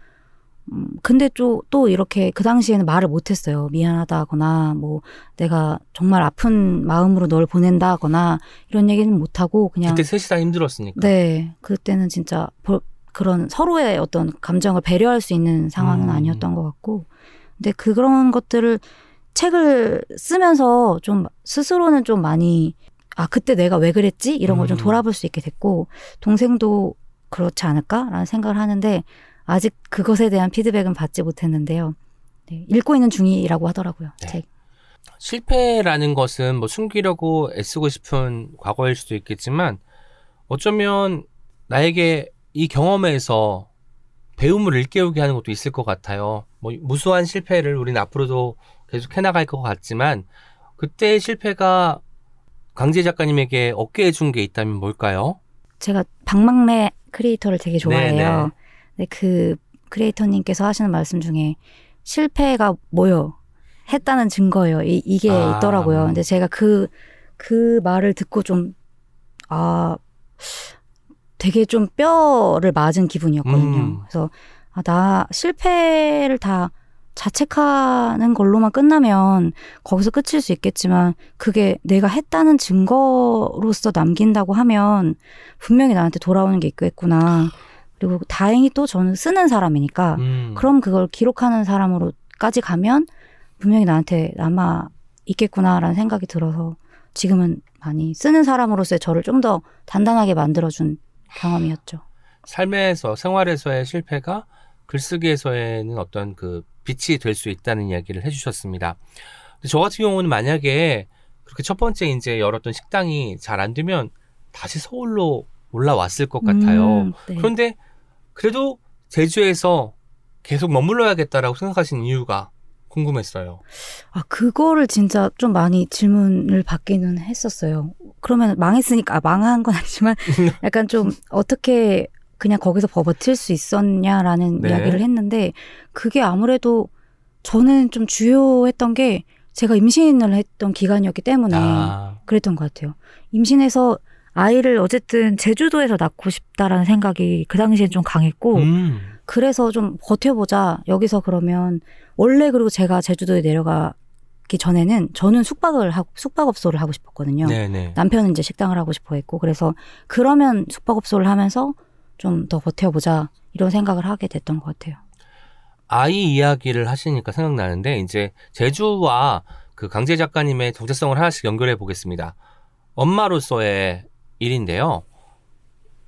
음, 근데 또, 또 이렇게 그 당시에는 말을 못했어요. 미안하다거나, 뭐, 내가 정말 아픈 마음으로 널 보낸다거나, 이런 얘기는 못하고, 그냥, 그때 셋이 다 힘들었으니까. 네, 그때는 진짜, 볼- 그런 서로의 어떤 감정을 배려할 수 있는 상황은 음. 아니었던 것 같고 근데 그런 것들을 책을 쓰면서 좀 스스로는 좀 많이 아 그때 내가 왜 그랬지 이런 걸좀 음. 돌아볼 수 있게 됐고 동생도 그렇지 않을까라는 생각을 하는데 아직 그것에 대한 피드백은 받지 못했는데요. 네, 읽고 있는 중이라고 하더라고요. 네. 책. 실패라는 것은 뭐 숨기려고 애쓰고 싶은 과거일 수도 있겠지만 어쩌면 나에게 이 경험에서 배움을 일깨우게 하는 것도 있을 것 같아요. 뭐 무수한 실패를 우리는 앞으로도 계속 해나갈 것 같지만 그때의 실패가 강재 작가님에게 얻게 해준 게 있다면 뭘까요? 제가 박막래 크리에이터를 되게 좋아해요. 네네. 근데 그 크리에이터님께서 하시는 말씀 중에 실패가 뭐요? 했다는 증거예요. 이, 이게 아. 있더라고요. 근데 제가 그, 그 말을 듣고 좀, 아, 되게 좀 뼈를 맞은 기분이었거든요. 음. 그래서, 아, 나 실패를 다 자책하는 걸로만 끝나면 거기서 끝일 수 있겠지만 그게 내가 했다는 증거로서 남긴다고 하면 분명히 나한테 돌아오는 게 있겠구나. 그리고 다행히 또 저는 쓰는 사람이니까 음. 그럼 그걸 기록하는 사람으로까지 가면 분명히 나한테 남아 있겠구나라는 생각이 들어서 지금은 많이 쓰는 사람으로서의 저를 좀 더 단단하게 만들어준 경험이었죠. 삶에서 생활에서의 실패가 글쓰기에서에는 어떤 그 빛이 될 수 있다는 이야기를 해주셨습니다. 저 같은 경우는 만약에 그렇게 첫 번째 이제 열었던 식당이 잘 안 되면 다시 서울로 올라왔을 것 같아요. 음, 네. 그런데 그래도 제주에서 계속 머물러야겠다라고 생각하신 이유가 궁금했어요. 아, 그거를 진짜 좀 많이 질문을 받기는 했었어요. 그러면 망했으니까, 아, 망한 건 아니지만, [laughs] 약간 좀 어떻게 그냥 거기서 버틸 수 있었냐라는 네. 이야기를 했는데, 그게 아무래도 저는 좀 주요했던 게 제가 임신을 했던 기간이었기 때문에 아, 그랬던 것 같아요. 임신해서 아이를 어쨌든 제주도에서 낳고 싶다라는 생각이 그 당시엔 좀 강했고, 음, 그래서 좀 버텨보자. 여기서 그러면 원래 그리고 제가 제주도에 내려가기 전에는 저는 숙박을 하고 숙박업소를 하고 싶었거든요. 네네. 남편은 이제 식당을 하고 싶어 했고 그래서 그러면 숙박업소를 하면서 좀 더 버텨보자 이런 생각을 하게 됐던 것 같아요. 아이 이야기를 하시니까 생각나는데 이제 제주와 그 강재 작가님의 정체성을 하나씩 연결해 보겠습니다. 엄마로서의 일인데요.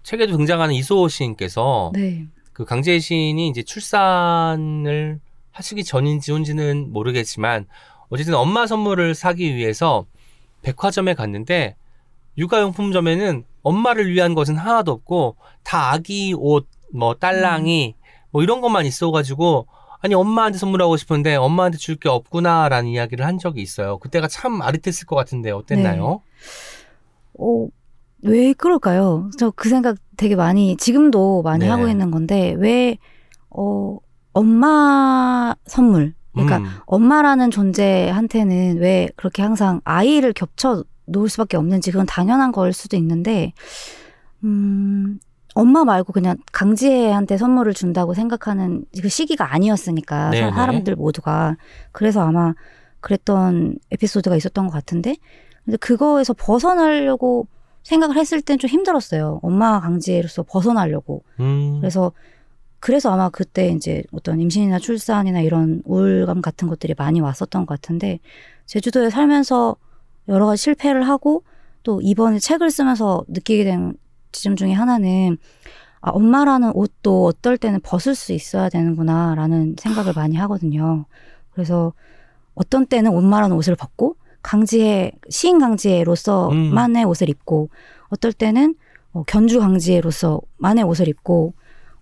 책에도 등장하는 이소호 시인께서 네. 그 강재 시인이 이제 출산을 하시기 전인지 후인지는 모르겠지만 어쨌든 엄마 선물을 사기 위해서 백화점에 갔는데 육아용품점에는 엄마를 위한 것은 하나도 없고 다 아기 옷, 뭐 딸랑이 뭐 이런 것만 있어가지고 아니 엄마한테 선물하고 싶은데 엄마한테 줄 게 없구나라는 이야기를 한 적이 있어요. 그때가 참 아릿했을 것 같은데 어땠나요? 어, 왜 그럴까요? 저 그 생각 되게 많이 지금도 많이 네. 하고 있는 건데 왜 어, 엄마 선물 그러니까 음, 엄마라는 존재한테는 왜 그렇게 항상 아이를 겹쳐 놓을 수밖에 없는지 그건 당연한 걸 수도 있는데, 음, 엄마 말고 그냥 강지혜한테 선물을 준다고 생각하는 그 시기가 아니었으니까 네네. 사- 사람들 모두가 그래서 아마 그랬던 에피소드가 있었던 것 같은데, 근데 그거에서 벗어나려고 생각을 했을 땐 좀 힘들었어요. 엄마 강지혜로서 벗어나려고. 음, 그래서 그래서 아마 그때 이제 어떤 임신이나 출산이나 이런 우울감 같은 것들이 많이 왔었던 것 같은데 제주도에 살면서 여러 가지 실패를 하고 또 이번에 책을 쓰면서 느끼게 된 지점 중에 하나는 아, 엄마라는 옷도 어떨 때는 벗을 수 있어야 되는구나라는 생각을 많이 하거든요. 그래서 어떤 때는 엄마라는 옷을 벗고 강지혜 시인 강지혜로서만의 옷을 입고 어떨 때는 어, 견주 강지혜로서만의 옷을 입고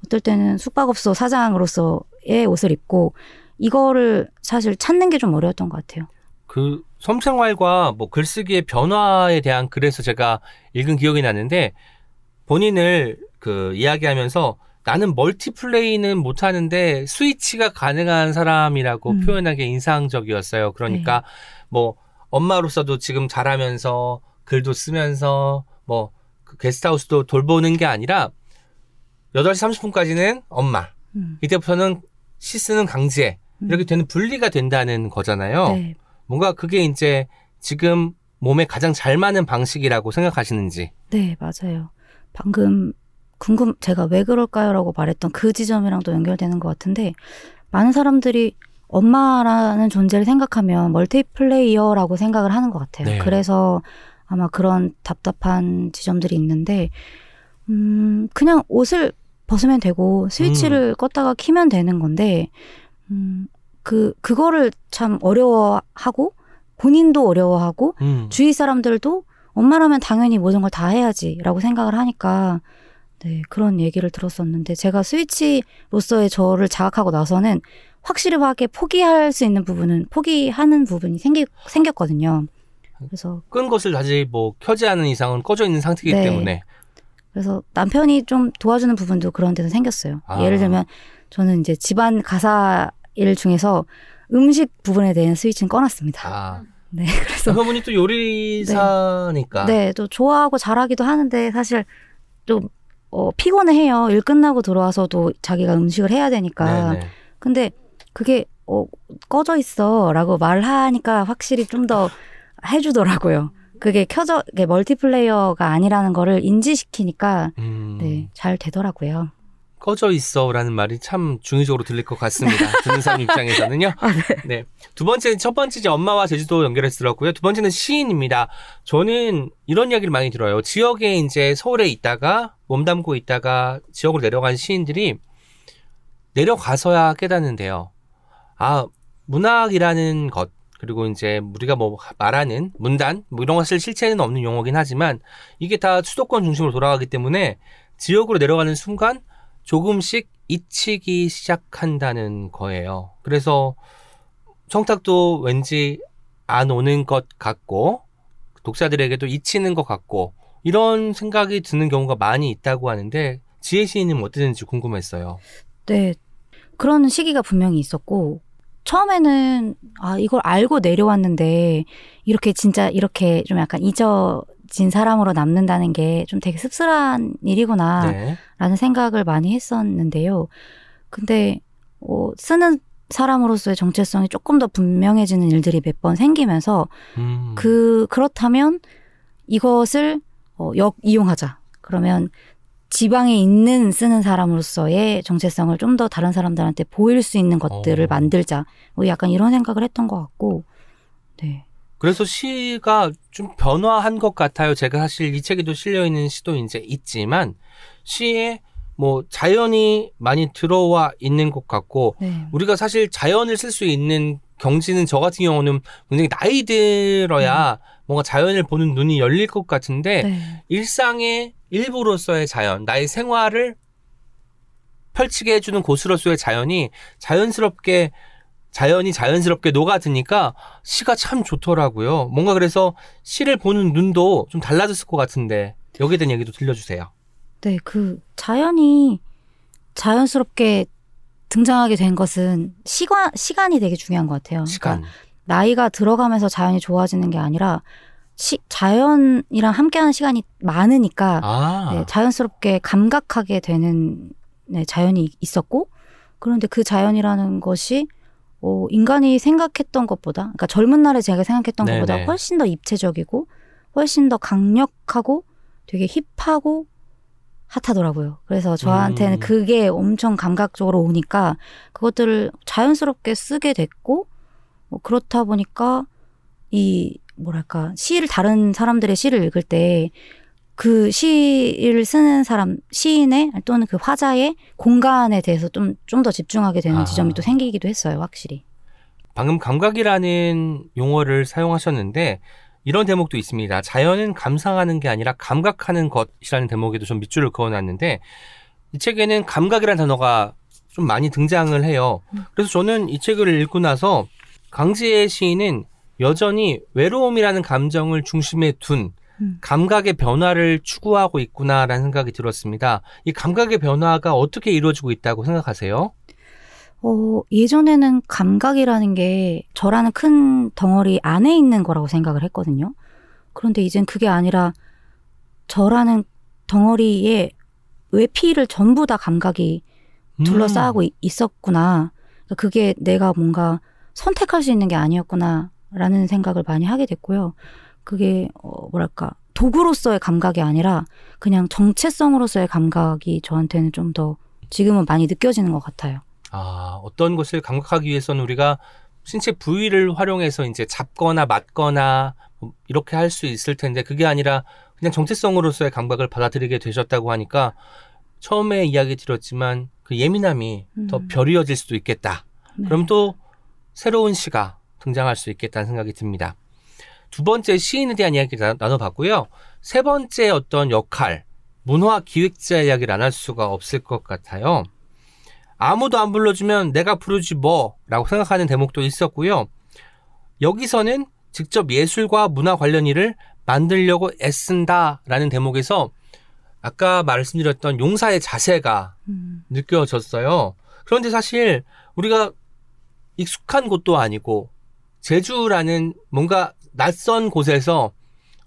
어떨 때는 숙박업소 사장으로서의 옷을 입고 이거를 사실 찾는 게 좀 어려웠던 것 같아요. 그 섬생활과 뭐 글쓰기의 변화에 대한 글에서 제가 읽은 기억이 나는데 본인을 그 이야기하면서 나는 멀티플레이는 못하는데 스위치가 가능한 사람이라고 음. 표현하기 인상적이었어요. 그러니까 뭐 엄마로서도 지금 잘하면서 글도 쓰면서 뭐 그 게스트하우스도 돌보는 게 아니라 8시 30분까지는 엄마, 음. 이때부터는 시 쓰는 강제 이렇게 되는 분리가 된다는 거잖아요. 네. 뭔가 그게 이제 지금 몸에 가장 잘 맞는 방식이라고 생각하시는지. 네, 맞아요. 방금 궁금 제가 왜 그럴까요라고 말했던 그 지점이랑도 연결되는 것 같은데 많은 사람들이 엄마라는 존재를 생각하면 멀티플레이어라고 생각을 하는 것 같아요. 네. 그래서 아마 그런 답답한 지점들이 있는데 음 그냥 옷을 벗으면 되고 스위치를 껐다가 키면 되는 건데 음 그 그거를 참 어려워하고 본인도 어려워하고 음. 주위 사람들도 엄마라면 당연히 모든 걸 다 해야지라고 생각을 하니까 네 그런 얘기를 들었었는데 제가 스위치로서의 저를 자각하고 나서는 확실하게 포기할 수 있는 부분은 포기하는 부분이 생기, 생겼거든요. 그래서 끈 것을 다시 뭐 켜지 않은 이상은 꺼져 있는 상태이기 네. 때문에 그래서 남편이 좀 도와주는 부분도 그런 데서 생겼어요. 아. 예를 들면 저는 이제 집안 가사 일 중에서 음식 부분에 대한 스위치는 꺼놨습니다. 아 네 [laughs] 그래서 그분이 또 요리사니까 네, 또 좋아하고 잘하기도 하는데 사실 좀 어, 피곤해해요. 일 끝나고 들어와서도 자기가 음식을 해야 되니까. 네네. 근데 그게 어, 꺼져 있어라고 말하니까 확실히 좀 더 해주더라고요. 그게 켜져, 그게 멀티플레이어가 아니라는 거를 인지시키니까 음, 네, 잘 되더라고요. 꺼져 있어라는 말이 참 중의적으로 들릴 것 같습니다. [laughs] 듣는 사람 입장에서는요. 아, 네. 두 번째는 첫 번째 엄마와 제주도 연결해서 들었고요. 두 번째는 시인입니다. 저는 이런 이야기를 많이 들어요. 지역에 이제 서울에 있다가 몸담고 있다가 지역으로 내려간 시인들이 내려가서야 깨닫는데요. 아, 문학이라는 것 그리고 이제 우리가 뭐 말하는 문단 뭐 이런 것을 실체는 없는 용어긴 하지만 이게 다 수도권 중심으로 돌아가기 때문에 지역으로 내려가는 순간 조금씩 잊히기 시작한다는 거예요. 그래서 청탁도 왠지 안 오는 것 같고 독자들에게도 잊히는 것 같고 이런 생각이 드는 경우가 많이 있다고 하는데 지혜 시인은 어땠는지 궁금했어요. 네. 그런 시기가 분명히 있었고, 처음에는, 아, 이걸 알고 내려왔는데, 이렇게 진짜 이렇게 좀 약간 잊어진 사람으로 남는다는 게 좀 되게 씁쓸한 일이구나, 네. 라는 생각을 많이 했었는데요. 근데, 어, 쓰는 사람으로서의 정체성이 조금 더 분명해지는 일들이 몇 번 생기면서, 음. 그, 그렇다면 이것을 어, 역 이용하자. 그러면 지방에 있는 쓰는 사람으로서의 정체성을 좀 더 다른 사람들한테 보일 수 있는 것들을 어. 만들자. 뭐 약간 이런 생각을 했던 것 같고, 네. 그래서 시가 좀 변화한 것 같아요. 제가 사실 이 책에도 실려 있는 시도 이제 있지만 시에 뭐 자연이 많이 들어와 있는 것 같고 네. 우리가 사실 자연을 쓸 수 있는 경지는 저 같은 경우는 굉장히 나이 들어야 뭔가 자연을 보는 눈이 열릴 것 같은데 네. 일상의 일부로서의 자연, 나의 생활을 펼치게 해주는 곳으로서의 자연이 자연스럽게 자연이 자연스럽게 녹아드니까 시가 참 좋더라고요. 뭔가 그래서 시를 보는 눈도 좀 달라졌을 것 같은데 여기에 대한 얘기도 들려주세요. 네, 그 자연이 자연스럽게 등장하게 된 것은 시간, 시간이 되게 중요한 것 같아요. 시간. 그러니까 나이가 들어가면서 자연이 좋아지는 게 아니라 시, 자연이랑 함께하는 시간이 많으니까 아, 네, 자연스럽게 감각하게 되는 네, 자연이 있었고 그런데 그 자연이라는 것이 어, 인간이 생각했던 것보다 그러니까 젊은 날에 제가 생각했던 네네. 것보다 훨씬 더 입체적이고 훨씬 더 강력하고 되게 힙하고 핫하더라고요. 그래서 저한테는 음. 그게 엄청 감각적으로 오니까 그것들을 자연스럽게 쓰게 됐고 뭐 그렇다 보니까 이 뭐랄까 시를 다른 사람들의 시를 읽을 때 그 시를 쓰는 사람 시인의 또는 그 화자의 공간에 대해서 좀 좀 더 집중하게 되는 아. 지점이 또 생기기도 했어요, 확실히. 방금 감각이라는 용어를 사용하셨는데 이런 대목도 있습니다. 자연은 감상하는 게 아니라 감각하는 것이라는 대목에도 좀 밑줄을 그어놨는데 이 책에는 감각이라는 단어가 좀 많이 등장을 해요. 그래서 저는 이 책을 읽고 나서 강지혜 시인은 여전히 외로움이라는 감정을 중심에 둔 음. 감각의 변화를 추구하고 있구나라는 생각이 들었습니다. 이 감각의 변화가 어떻게 이루어지고 있다고 생각하세요? 어, 예전에는 감각이라는 게 저라는 큰 덩어리 안에 있는 거라고 생각을 했거든요. 그런데 이젠 그게 아니라 저라는 덩어리에 외피를 전부 다 감각이 음. 둘러싸고 이- 있었구나. 그러니까 그게 내가 뭔가 선택할 수 있는 게 아니었구나라는 생각을 많이 하게 됐고요. 그게 어, 뭐랄까 도구로서의 감각이 아니라 그냥 정체성으로서의 감각이 저한테는 좀 더 지금은 많이 느껴지는 것 같아요. 아, 어떤 것을 감각하기 위해서는 우리가 신체 부위를 활용해서 이제 잡거나 맞거나 뭐 이렇게 할 수 있을 텐데 그게 아니라 그냥 정체성으로서의 감각을 받아들이게 되셨다고 하니까 처음에 이야기 드렸지만 그 예민함이 더 음. 벼리어질 수도 있겠다. 네. 그럼 또 새로운 시가 등장할 수 있겠다는 생각이 듭니다. 두 번째 시인에 대한 이야기 나- 나눠봤고요. 세 번째 어떤 역할, 문화 기획자 이야기를 안 할 수가 없을 것 같아요. 아무도 안 불러주면 내가 부르지 뭐 라고 생각하는 대목도 있었고요. 여기서는 직접 예술과 문화 관련 일을 만들려고 애쓴다라는 대목에서 아까 말씀드렸던 용사의 자세가 음, 느껴졌어요. 그런데 사실 우리가 익숙한 곳도 아니고 제주라는 뭔가 낯선 곳에서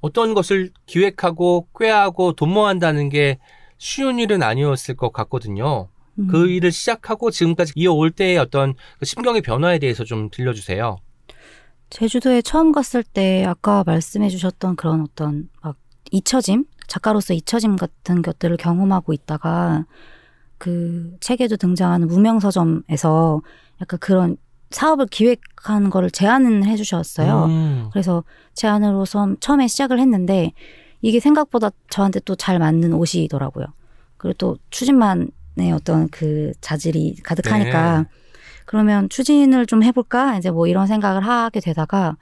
어떤 것을 기획하고 꾀하고 도모한다는 게 쉬운 일은 아니었을 것 같거든요. 음. 그 일을 시작하고 지금까지 이어올 때의 어떤 그 심경의 변화에 대해서 좀 들려주세요. 제주도에 처음 갔을 때 아까 말씀해 주셨던 그런 어떤 막 잊혀짐? 작가로서 잊혀짐 같은 것들을 경험하고 있다가 그 책에도 등장하는 무명서점에서 약간 그런 사업을 기획한 거를 제안을 해 주셨어요. 음. 그래서 제안으로서 처음에 시작을 했는데 이게 생각보다 저한테 또 잘 맞는 옷이더라고요. 그리고 또 추진만 의 어떤 그 자질이 가득하니까 네. 그러면 추진을 좀 해볼까 이제 뭐 이런 생각을 하게 되다가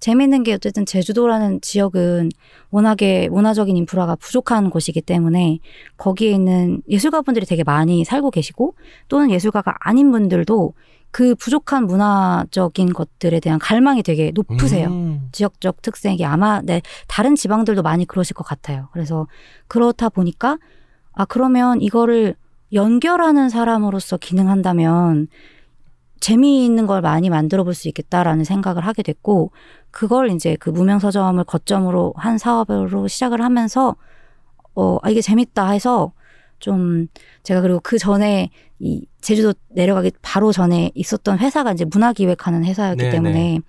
재밌는 게 어쨌든 제주도라는 지역은 워낙에 문화적인 인프라가 부족한 곳이기 때문에 거기에 있는 예술가분들이 되게 많이 살고 계시고 또는 예술가가 아닌 분들도 그 부족한 문화적인 것들에 대한 갈망이 되게 높으세요. 음. 지역적 특색이 아마 네, 다른 지방들도 많이 그러실 것 같아요. 그래서 그렇다 보니까 아 그러면 이거를 연결하는 사람으로서 기능한다면 재미있는 걸 많이 만들어 볼 수 있겠다라는 생각을 하게 됐고 그걸 이제 그 무명 서점을 거점으로 한 사업으로 시작을 하면서 어 아, 이게 재밌다 해서 좀 제가 그리고 그 전에 이 제주도 내려가기 바로 전에 있었던 회사가 이제 문화 기획하는 회사였기 네네. 때문에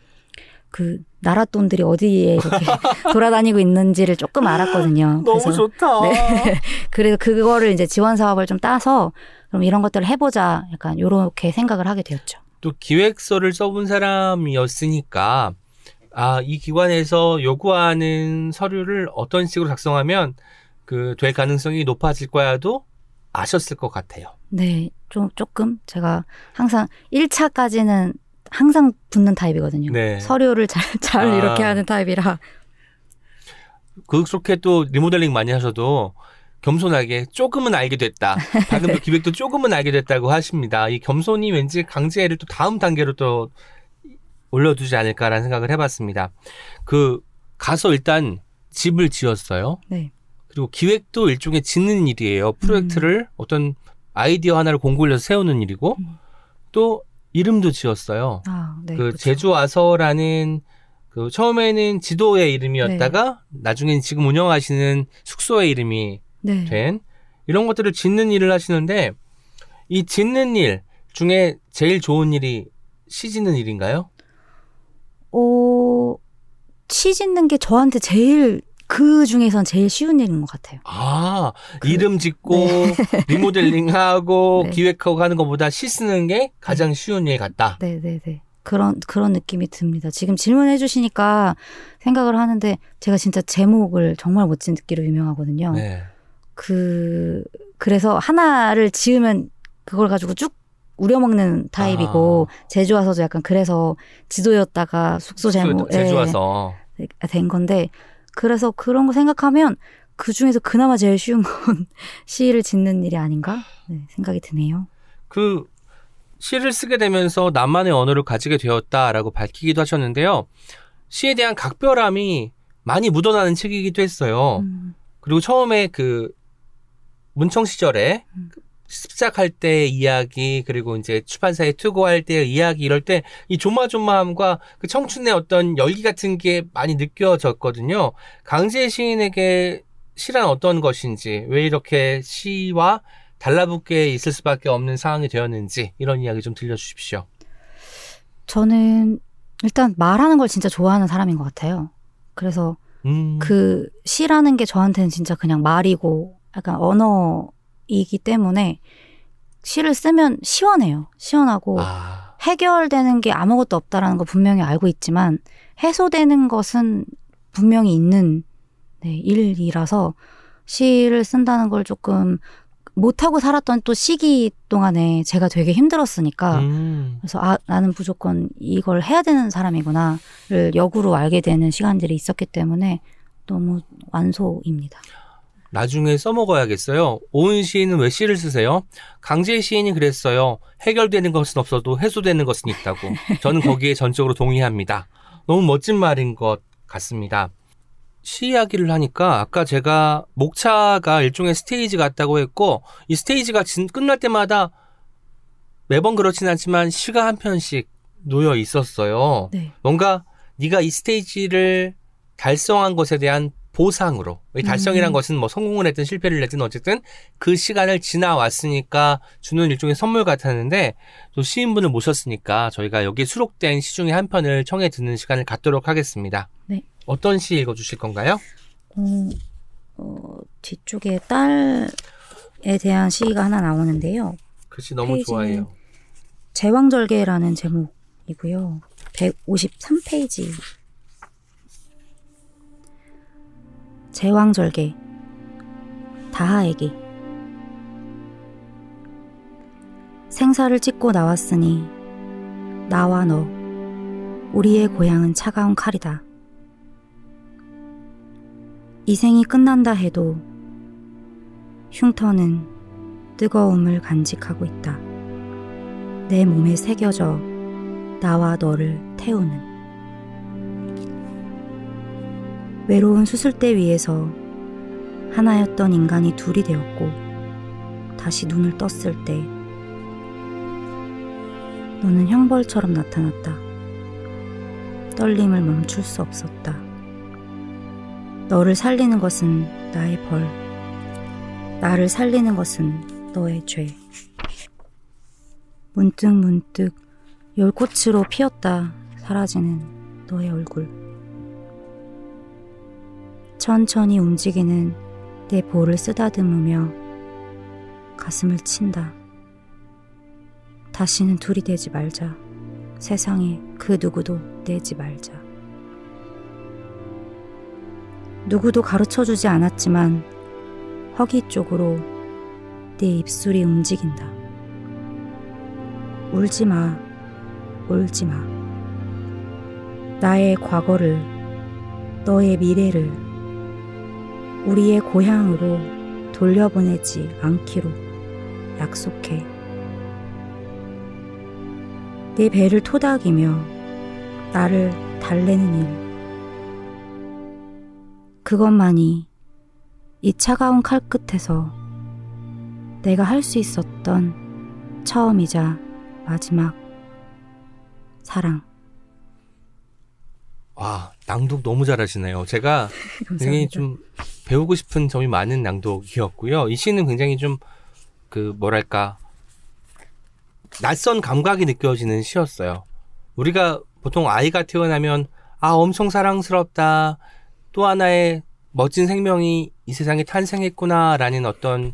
그 나라 돈들이 어디에 이렇게 [laughs] 돌아다니고 있는지를 조금 알았거든요. 너무 그래서 좋다. 네. [laughs] 그래서 그거를 이제 지원 사업을 좀 따서 그럼 이런 것들을 해보자 약간 요렇게 생각을 하게 되었죠. 또 기획서를 써본 사람이었으니까 아, 이 기관에서 요구하는 서류를 어떤 식으로 작성하면 그 될 가능성이 높아질 거야도 아셨을 것 같아요. 네, 좀 조금 제가 항상 1차까지는 항상 붙는 타입이거든요. 네. 서류를 잘, [laughs] 잘 아. 이렇게 하는 타입이라. 그렇게 또 리모델링 많이 하셔도 겸손하게 조금은 알게 됐다. [laughs] 방금 도 기획도 조금은 알게 됐다고 하십니다. 이 겸손이 왠지 강제를 또 다음 단계로 또 올려두지 않을까라는 생각을 해봤습니다. 그 가서 일단 집을 지었어요. 네. 그리고 기획도 일종의 짓는 일이에요. 프로젝트를 어떤 아이디어 하나를 공굴려서 세우는 일이고 음. 또 이름도 지었어요. 아, 네. 그 그렇죠. 제주 와서라는 그 처음에는 지도의 이름이었다가 나중엔 지금 운영하시는 숙소의 이름이 네. 된 이런 것들을 짓는 일을 하시는데 이 짓는 일 중에 제일 좋은 일이 시 짓는 일인가요? 어, 시 짓는 게 저한테 제일 그 중에선 제일 쉬운 일인 것 같아요. 아 그- 이름 짓고 [laughs] 리모델링하고 네. 기획하고 하는 것보다 시 쓰는 게 가장 쉬운 일 같다. 네, 네, 네. 그런 그런 느낌이 듭니다. 지금 질문해 주시니까 생각을 하는데 제가 진짜 제목을 정말 못 짓기로 유명하거든요. 네. 그 그래서 하나를 지으면 그걸 가지고 쭉 우려먹는 타입이고 제주 와서도 약간 그래서 지도였다가 숙소 제목 제주 예, 와서 된 건데 그래서 그런 거 생각하면 그 중에서 그나마 제일 쉬운 건 [laughs] 시를 짓는 일이 아닌가 네, 생각이 드네요. 그 시를 쓰게 되면서 나만의 언어를 가지게 되었다라고 밝히기도 하셨는데요. 시에 대한 각별함이 많이 묻어나는 책이기도 했어요. 음, 그리고 처음에 그 문청 시절에 음. 시작할 때의 이야기 그리고 이제 출판사에 투고할 때의 이야기 이럴 때 이 조마조마함과 그 청춘의 어떤 열기 같은 게 많이 느껴졌거든요. 강재 시인에게 시란 어떤 것인지 왜 이렇게 시와 달라붙게 있을 수밖에 없는 상황이 되었는지 이런 이야기 좀 들려주십시오. 저는 일단 말하는 걸 진짜 좋아하는 사람인 것 같아요. 그래서 음. 그 시라는 게 저한테는 진짜 그냥 말이고 약간 언어 이기 때문에 시를 쓰면 시원해요. 시원하고 아, 해결되는 게 아무것도 없다라는 거 분명히 알고 있지만 해소되는 것은 분명히 있는 네, 일이라서 시를 쓴다는 걸 조금 못하고 살았던 또 시기 동안에 제가 되게 힘들었으니까 음. 그래서 아 나는 무조건 이걸 해야 되는 사람이구나를 역으로 알게 되는 시간들이 있었기 때문에 너무 완소입니다. 나중에 써먹어야겠어요. 오은 시인은 왜 시를 쓰세요? 강제 시인이 그랬어요. 해결되는 것은 없어도 해소되는 것은 있다고. 저는 거기에 전적으로 동의합니다. 너무 멋진 말인 것 같습니다. 시 이야기를 하니까 아까 제가 목차가 일종의 스테이지 같다고 했고 이 스테이지가 진- 끝날 때마다 매번 그렇진 않지만 시가 한 편씩 놓여 있었어요. 네. 뭔가 네가 이 스테이지를 달성한 것에 대한 보상으로 이 달성이란 음. 것은 뭐 성공을 했든 실패를 했든 어쨌든 그 시간을 지나왔으니까 주는 일종의 선물 같았는데 또 시인분을 모셨으니까 저희가 여기에 수록된 시 중에 한 편을 청해 듣는 시간을 갖도록 하겠습니다. 네. 어떤 시 읽어주실 건가요? 어, 어, 뒤쪽에 딸에 대한 시가 하나 나오는데요. 글씨 너무 페이지는 좋아해요. 제왕절개라는 제목이고요. 153페이지. 제왕절개. 다하에게. 생사를 찍고 나왔으니 나와 너 우리의 고향은 차가운 칼이다. 이 생이 끝난다 해도 흉터는 뜨거움을 간직하고 있다. 내 몸에 새겨져 나와 너를 태우는 외로운 수술대 위에서 하나였던 인간이 둘이 되었고 다시 눈을 떴을 때 너는 형벌처럼 나타났다. 떨림을 멈출 수 없었다. 너를 살리는 것은 나의 벌. 나를 살리는 것은 너의 죄. 문득 문득 열꽃으로 피었다 사라지는 너의 얼굴. 천천히 움직이는 내 볼을 쓰다듬으며 가슴을 친다. 다시는 둘이 되지 말자. 세상에 그 누구도 내지 말자. 누구도 가르쳐 주지 않았지만 허기 쪽으로 내 입술이 움직인다. 울지 마. 울지 마. 나의 과거를, 너의 미래를 우리의 고향으로 돌려보내지 않기로 약속해. 내 배를 토닥이며 나를 달래는 일. 그것만이 이 차가운 칼 끝에서 내가 할 수 있었던 처음이자 마지막 사랑. 와 낭독 너무 잘하시네요. 제가 [laughs] 굉장히 좀 배우고 싶은 점이 많은 낭독이었고요. 이 시는 굉장히 좀 그 뭐랄까 낯선 감각이 느껴지는 시였어요. 우리가 보통 아이가 태어나면 아 엄청 사랑스럽다 또 하나의 멋진 생명이 이 세상에 탄생했구나라는 어떤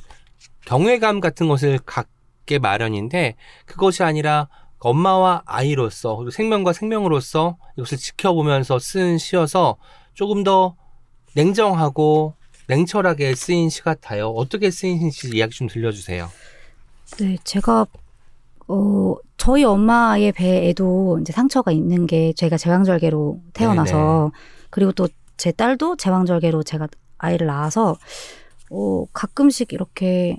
경외감 같은 것을 갖게 마련인데 그것이 아니라 엄마와 아이로서 그리고 생명과 생명으로서 이것을 지켜보면서 쓴 시여서 조금 더 냉정하고 냉철하게 쓰인 시 같아요. 어떻게 쓰인 시 이야기 좀 들려주세요. 네, 제가 어 저희 엄마의 배에도 이제 상처가 있는 게 제가 제왕절개로 태어나서 그리고 또 제 딸도 제왕절개로 제가 아이를 낳아서 어 가끔씩 이렇게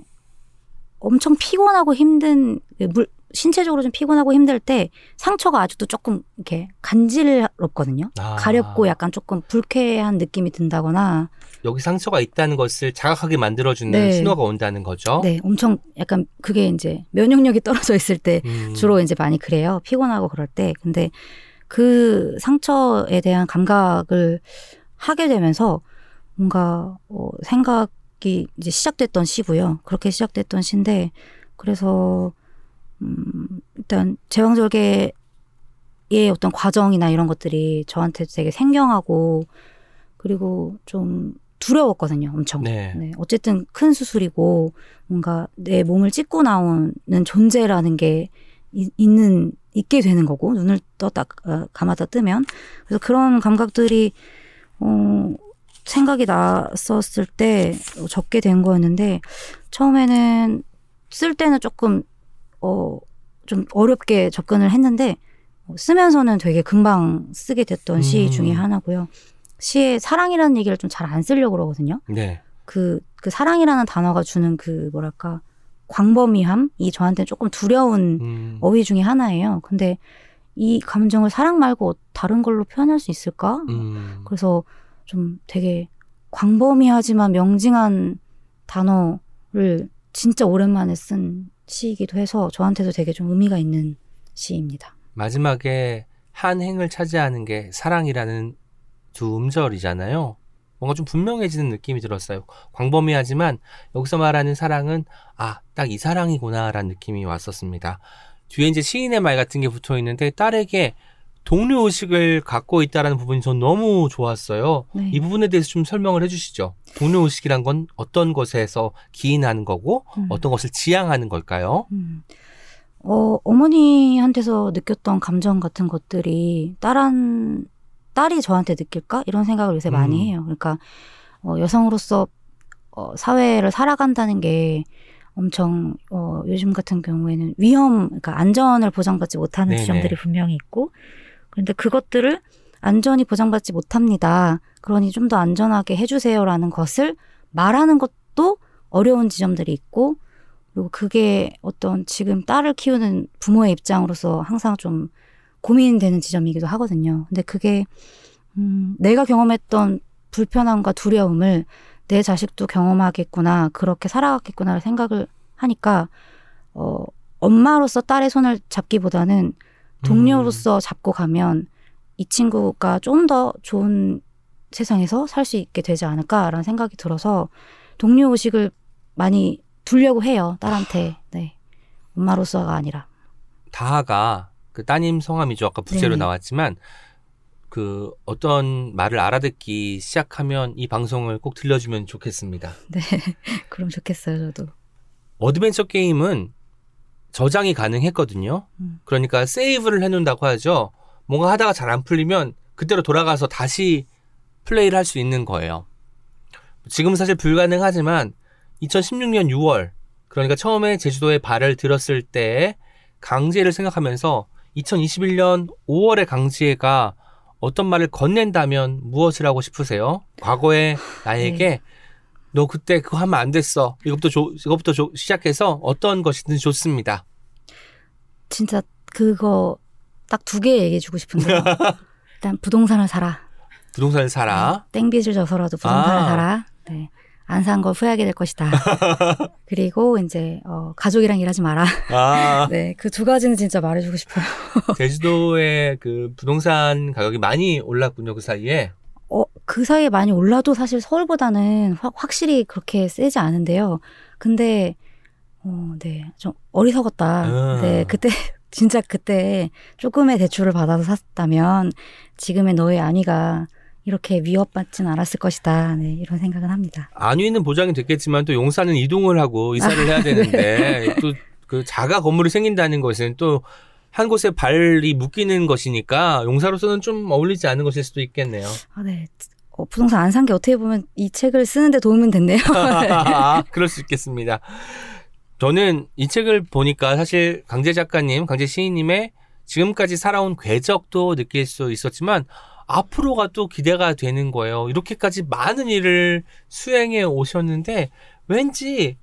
엄청 피곤하고 힘든 그물 신체적으로 좀 피곤하고 힘들 때 상처가 아직도 조금 이렇게 간지럽거든요. 아, 가렵고 약간 조금 불쾌한 느낌이 든다거나 여기 상처가 있다는 것을 자각하게 만들어주는 네. 신호가 온다는 거죠. 네, 엄청 약간 그게 이제 면역력이 [laughs] 떨어져 있을 때 음, 주로 이제 많이 그래요. 피곤하고 그럴 때. 근데 그 상처에 대한 감각을 하게 되면서 뭔가 어, 생각이 이제 시작됐던 시고요. 그렇게 시작됐던 시인데 그래서 음, 일단 제왕절개 의 어떤 과정이나 이런 것들이 저한테 되게 생경하고 그리고 좀 두려웠거든요, 엄청. 네. 네, 어쨌든 큰 수술이고 뭔가 내 몸을 찢고 나오는 존재라는 게 이- 있는 있게 되는 거고 눈을 떴다 어, 감았다 뜨면 그래서 그런 감각들이 어 생각이 났었을 때 적게 된 거였는데 처음에는 쓸 때는 조금 어 좀 어렵게 접근을 했는데 어, 쓰면서는 되게 금방 쓰게 됐던 시 음. 중에 하나고요. 시에 사랑이라는 얘기를 좀 잘 안 쓰려고 그러거든요. 네. 그, 그 사랑이라는 단어가 주는 그 뭐랄까 광범위함이 저한테 조금 두려운 음. 어휘 중에 하나예요. 근데 이 감정을 사랑 말고 다른 걸로 표현할 수 있을까? 음. 그래서 좀 되게 광범위하지만 명징한 단어를 진짜 오랜만에 쓴 시이기도 해서 저한테도 되게 좀 의미가 있는 시입니다. 마지막에 한 행을 차지하는 게 사랑이라는 두 음절이잖아요. 뭔가 좀 분명해지는 느낌이 들었어요. 광범위하지만 여기서 말하는 사랑은 아, 딱 이 사랑이구나라는 느낌이 왔었습니다. 뒤에 이제 시인의 말 같은 게 붙어 있는데 딸에게 동료 의식을 갖고 있다라는 부분이 전 너무 좋았어요. 네. 이 부분에 대해서 좀 설명을 해주시죠. 동료 의식이란 건 어떤 것에서 기인하는 거고 음. 어떤 것을 지향하는 걸까요? 음. 어, 어머니한테서 느꼈던 감정 같은 것들이 딸한, 딸이 저한테 느낄까? 이런 생각을 요새 많이 음. 해요. 그러니까, 어, 여성으로서, 어, 사회를 살아간다는 게 엄청, 어, 요즘 같은 경우에는 위험, 그러니까 안전을 보장받지 못하는 네네. 지점들이 분명히 있고, 그런데 그것들을 안전이 보장받지 못합니다. 그러니 좀 더 안전하게 해주세요라는 것을 말하는 것도 어려운 지점들이 있고, 그리고 그게 어떤 지금 딸을 키우는 부모의 입장으로서 항상 좀 고민되는 지점이기도 하거든요. 근데 그게 음, 내가 경험했던 불편함과 두려움을 내 자식도 경험하겠구나, 그렇게 살아갔겠구나를 생각을 하니까 어, 엄마로서 딸의 손을 잡기보다는 동료로서 잡고 가면 이 친구가 좀 더 좋은 세상에서 살 수 있게 되지 않을까라는 생각이 들어서 동료 의식을 많이 두려고 해요 딸한테. 네. 엄마로서가 아니라. 다하가 그 따님 성함이죠. 아까 부제로 네네. 나왔지만 그 어떤 말을 알아듣기 시작하면 이 방송을 꼭 들려주면 좋겠습니다. 네 [laughs] 그럼 좋겠어요 저도 어드벤처 게임은 저장이 가능했거든요. 음. 그러니까 세이브를 해놓는다고 하죠. 뭔가 하다가 잘 안 풀리면 그때로 돌아가서 다시 플레이를 할 수 있는 거예요. 지금 사실 불가능하지만 2016년 6월 그러니까 처음에 제주도에 발을 들었을 때 강지혜를 생각하면서 2021년 5월의 강지혜가 어떤 말을 건넨다면 무엇을 하고 싶으세요? 과거의 나에게 너 그때 그거 하면 안 됐어. 이것부터 조, 이것부터 조- 시작해서 어떤 것이든 좋습니다. 진짜 그거 딱 두 개 얘기해 주고 싶은데요 [laughs] 일단 부동산을 사라 부동산을 사라. 땡빚을 져서라도 부동산을 아. 사라 네. 안 산 걸 후회하게 될 것이다 [laughs] 그리고 이제 어, 가족이랑 일하지 마라 아, [laughs] 네 그 두 가지는 진짜 말해주고 싶어요 [laughs] 제주도의 그 부동산 가격이 많이 올랐군요, 그 사이에. 어, 그 사이에 많이 올라도 사실 서울보다는 확, 확실히 그렇게 세지 않은데요. 근데, 어, 네. 좀 어리석었다. 음. 네. 그때, 진짜 그때 조금의 대출을 받아서 샀다면 지금의 너의 안위가 이렇게 위협받진 않았을 것이다. 네. 이런 생각은 합니다. 안위는 보장이 됐겠지만 또 용사는 이동을 하고 이사를 해야 되는데 또그 자가 건물이 생긴다는 것은 또 한 곳에 발이 묶이는 것이니까 용사로서는 좀 어울리지 않은 것일 수도 있겠네요. 아, 네. 어, 부동산 안 산 게 어떻게 보면 이 책을 쓰는데 도움은 됐네요. [laughs] 그럴 수 있겠습니다. 저는 이 책을 보니까 사실 강재 작가님, 강재 시인님의 지금까지 살아온 궤적도 느낄 수 있었지만 앞으로가 또 기대가 되는 거예요. 이렇게까지 많은 일을 수행해 오셨는데 왠지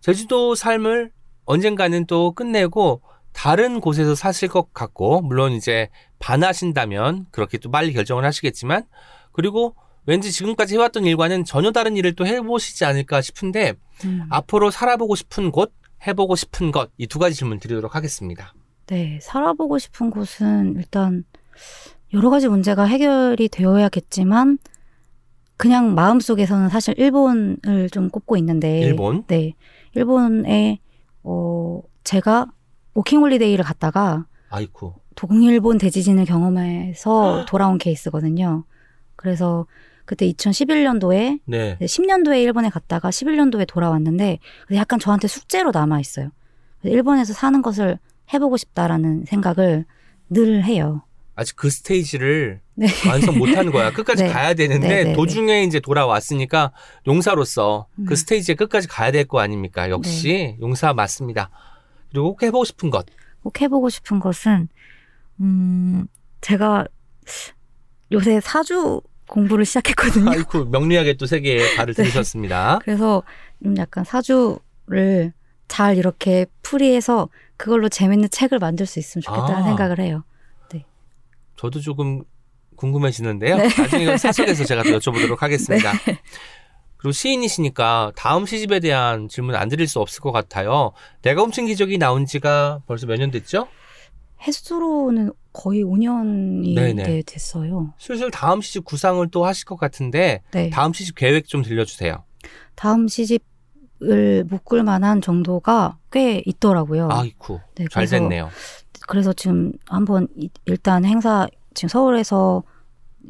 제주도 삶을 언젠가는 또 끝내고 다른 곳에서 사실 것 같고 물론 이제 반하신다면 그렇게 또 빨리 결정을 하시겠지만 그리고 왠지 지금까지 해왔던 일과는 전혀 다른 일을 또 해보시지 않을까 싶은데 음. 앞으로 살아보고 싶은 곳, 해보고 싶은 것 이 두 가지 질문 드리도록 하겠습니다. 네, 살아보고 싶은 곳은 일단 여러 가지 문제가 해결이 되어야겠지만 그냥 마음속에서는 사실 일본을 좀 꼽고 있는데 일본? 네. 일본에 어 제가 워킹홀리데이를 갔다가 아이쿠. 동일본 대지진을 경험해서 돌아온 케이스거든요. 그래서 그때 2011년도에 네. 10년도에 일본에 갔다가 11년도에 돌아왔는데 약간 저한테 숙제로 남아 있어요. 일본에서 사는 것을 해보고 싶다라는 생각을 늘 해요. 아직 그 스테이지를 네. 완성 못하는 거야. 끝까지 [laughs] 네. 가야 되는데 네, 네, 도중에 이제 돌아왔으니까 용사로서 그 음. 스테이지에 끝까지 가야 될 거 아닙니까? 역시 용사 맞습니다. 그리고 꼭 해보고 싶은 것. 꼭 해보고 싶은 것은 음 제가 요새 사주 공부를 시작했거든요. [laughs] 아이쿠 명리학의 또 세계에 발을 [laughs] 네. 들이셨습니다. 그래서 좀 약간 사주를 잘 이렇게 풀이해서 그걸로 재밌는 책을 만들 수 있으면 좋겠다는 아. 생각을 해요. 저도 조금 궁금해지는데요. 네. 나중에 사석에서 제가 또 [laughs] 여쭤보도록 하겠습니다. 그리고 시인이시니까 다음 시집에 대한 질문 안 드릴 수 없을 것 같아요. 내가 훔친 기적이 나온 지가 벌써 몇 년 됐죠? 횟수로는 거의 5년이 네네. 네, 됐어요. 슬슬 다음 시집 구상을 또 하실 것 같은데 네. 다음 시집 계획 좀 들려주세요. 다음 시집을 묶을 만한 정도가 꽤 있더라고요. 아이쿠 네, 잘 됐네요. 그래서 지금 한번 이- 일단 행사 지금 서울에서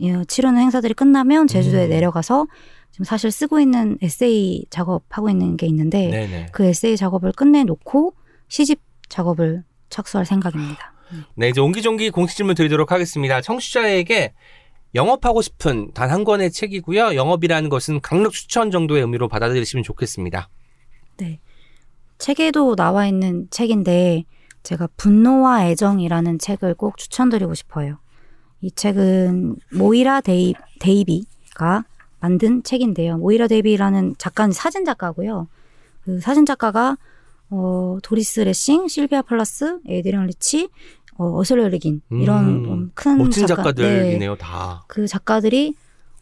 예, 치르는 행사들이 끝나면 제주도에 음. 내려가서 지금 사실 쓰고 있는 에세이 작업하고 있는 게 있는데 네네. 그 에세이 작업을 끝내놓고 시집 작업을 착수할 생각입니다. 네, 이제 옹기종기 공식 질문 드리도록 하겠습니다. 청취자에게 영업하고 싶은 단 한 권의 책이고요. 영업이라는 것은 강력 추천 정도의 의미로 받아들이시면 좋겠습니다. 책에도 나와 있는 책인데 제가 분노와 애정이라는 책을 꼭 추천드리고 싶어요. 이 책은 모이라 데이, 데이비가 만든 책인데요. 모이라 데이비라는 작가는 사진 작가고요. 그 사진 작가가 어, 도리스 레싱, 실비아 플라스, 에드리언 리치, 어, 어슐러 르 귄 이런 음, 좀 큰 멋진 작가- 네. 작가들이네요, 다. 그 작가들이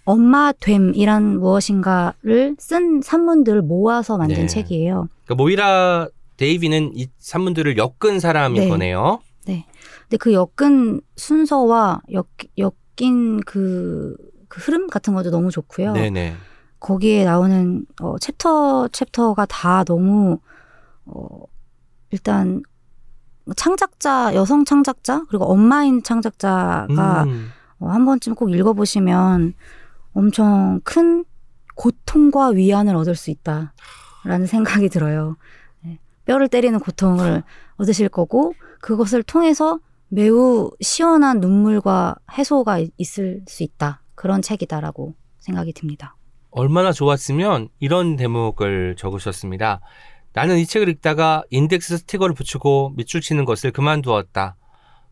엄마 됨이란 무엇인가를 쓴 산문들을 모아서 만든 네. 책이에요. 그러니까 모이라 데이비는 이 산문들을 엮은 사람인 네. 거네요. 근데 그 엮은 순서와 엮, 엮인 그, 그 흐름 같은 것도 너무 좋고요. 네네. 거기에 나오는 어, 챕터 챕터가 다 너무 어, 일단 창작자 여성 창작자 그리고 엄마인 창작자가 음, 어, 한 번쯤 꼭 읽어보시면 엄청 큰 고통과 위안을 얻을 수 있다라는 생각이 들어요. 네, 뼈를 때리는 고통을 얻으실 거고 그것을 통해서 매우 시원한 눈물과 해소가 이- 있을 수 있다. 그런 책이다라고 생각이 듭니다. 얼마나 좋았으면 이런 대목을 적으셨습니다. 나는 이 책을 읽다가 인덱스 스티커를 붙이고 밑줄 치는 것을 그만두었다.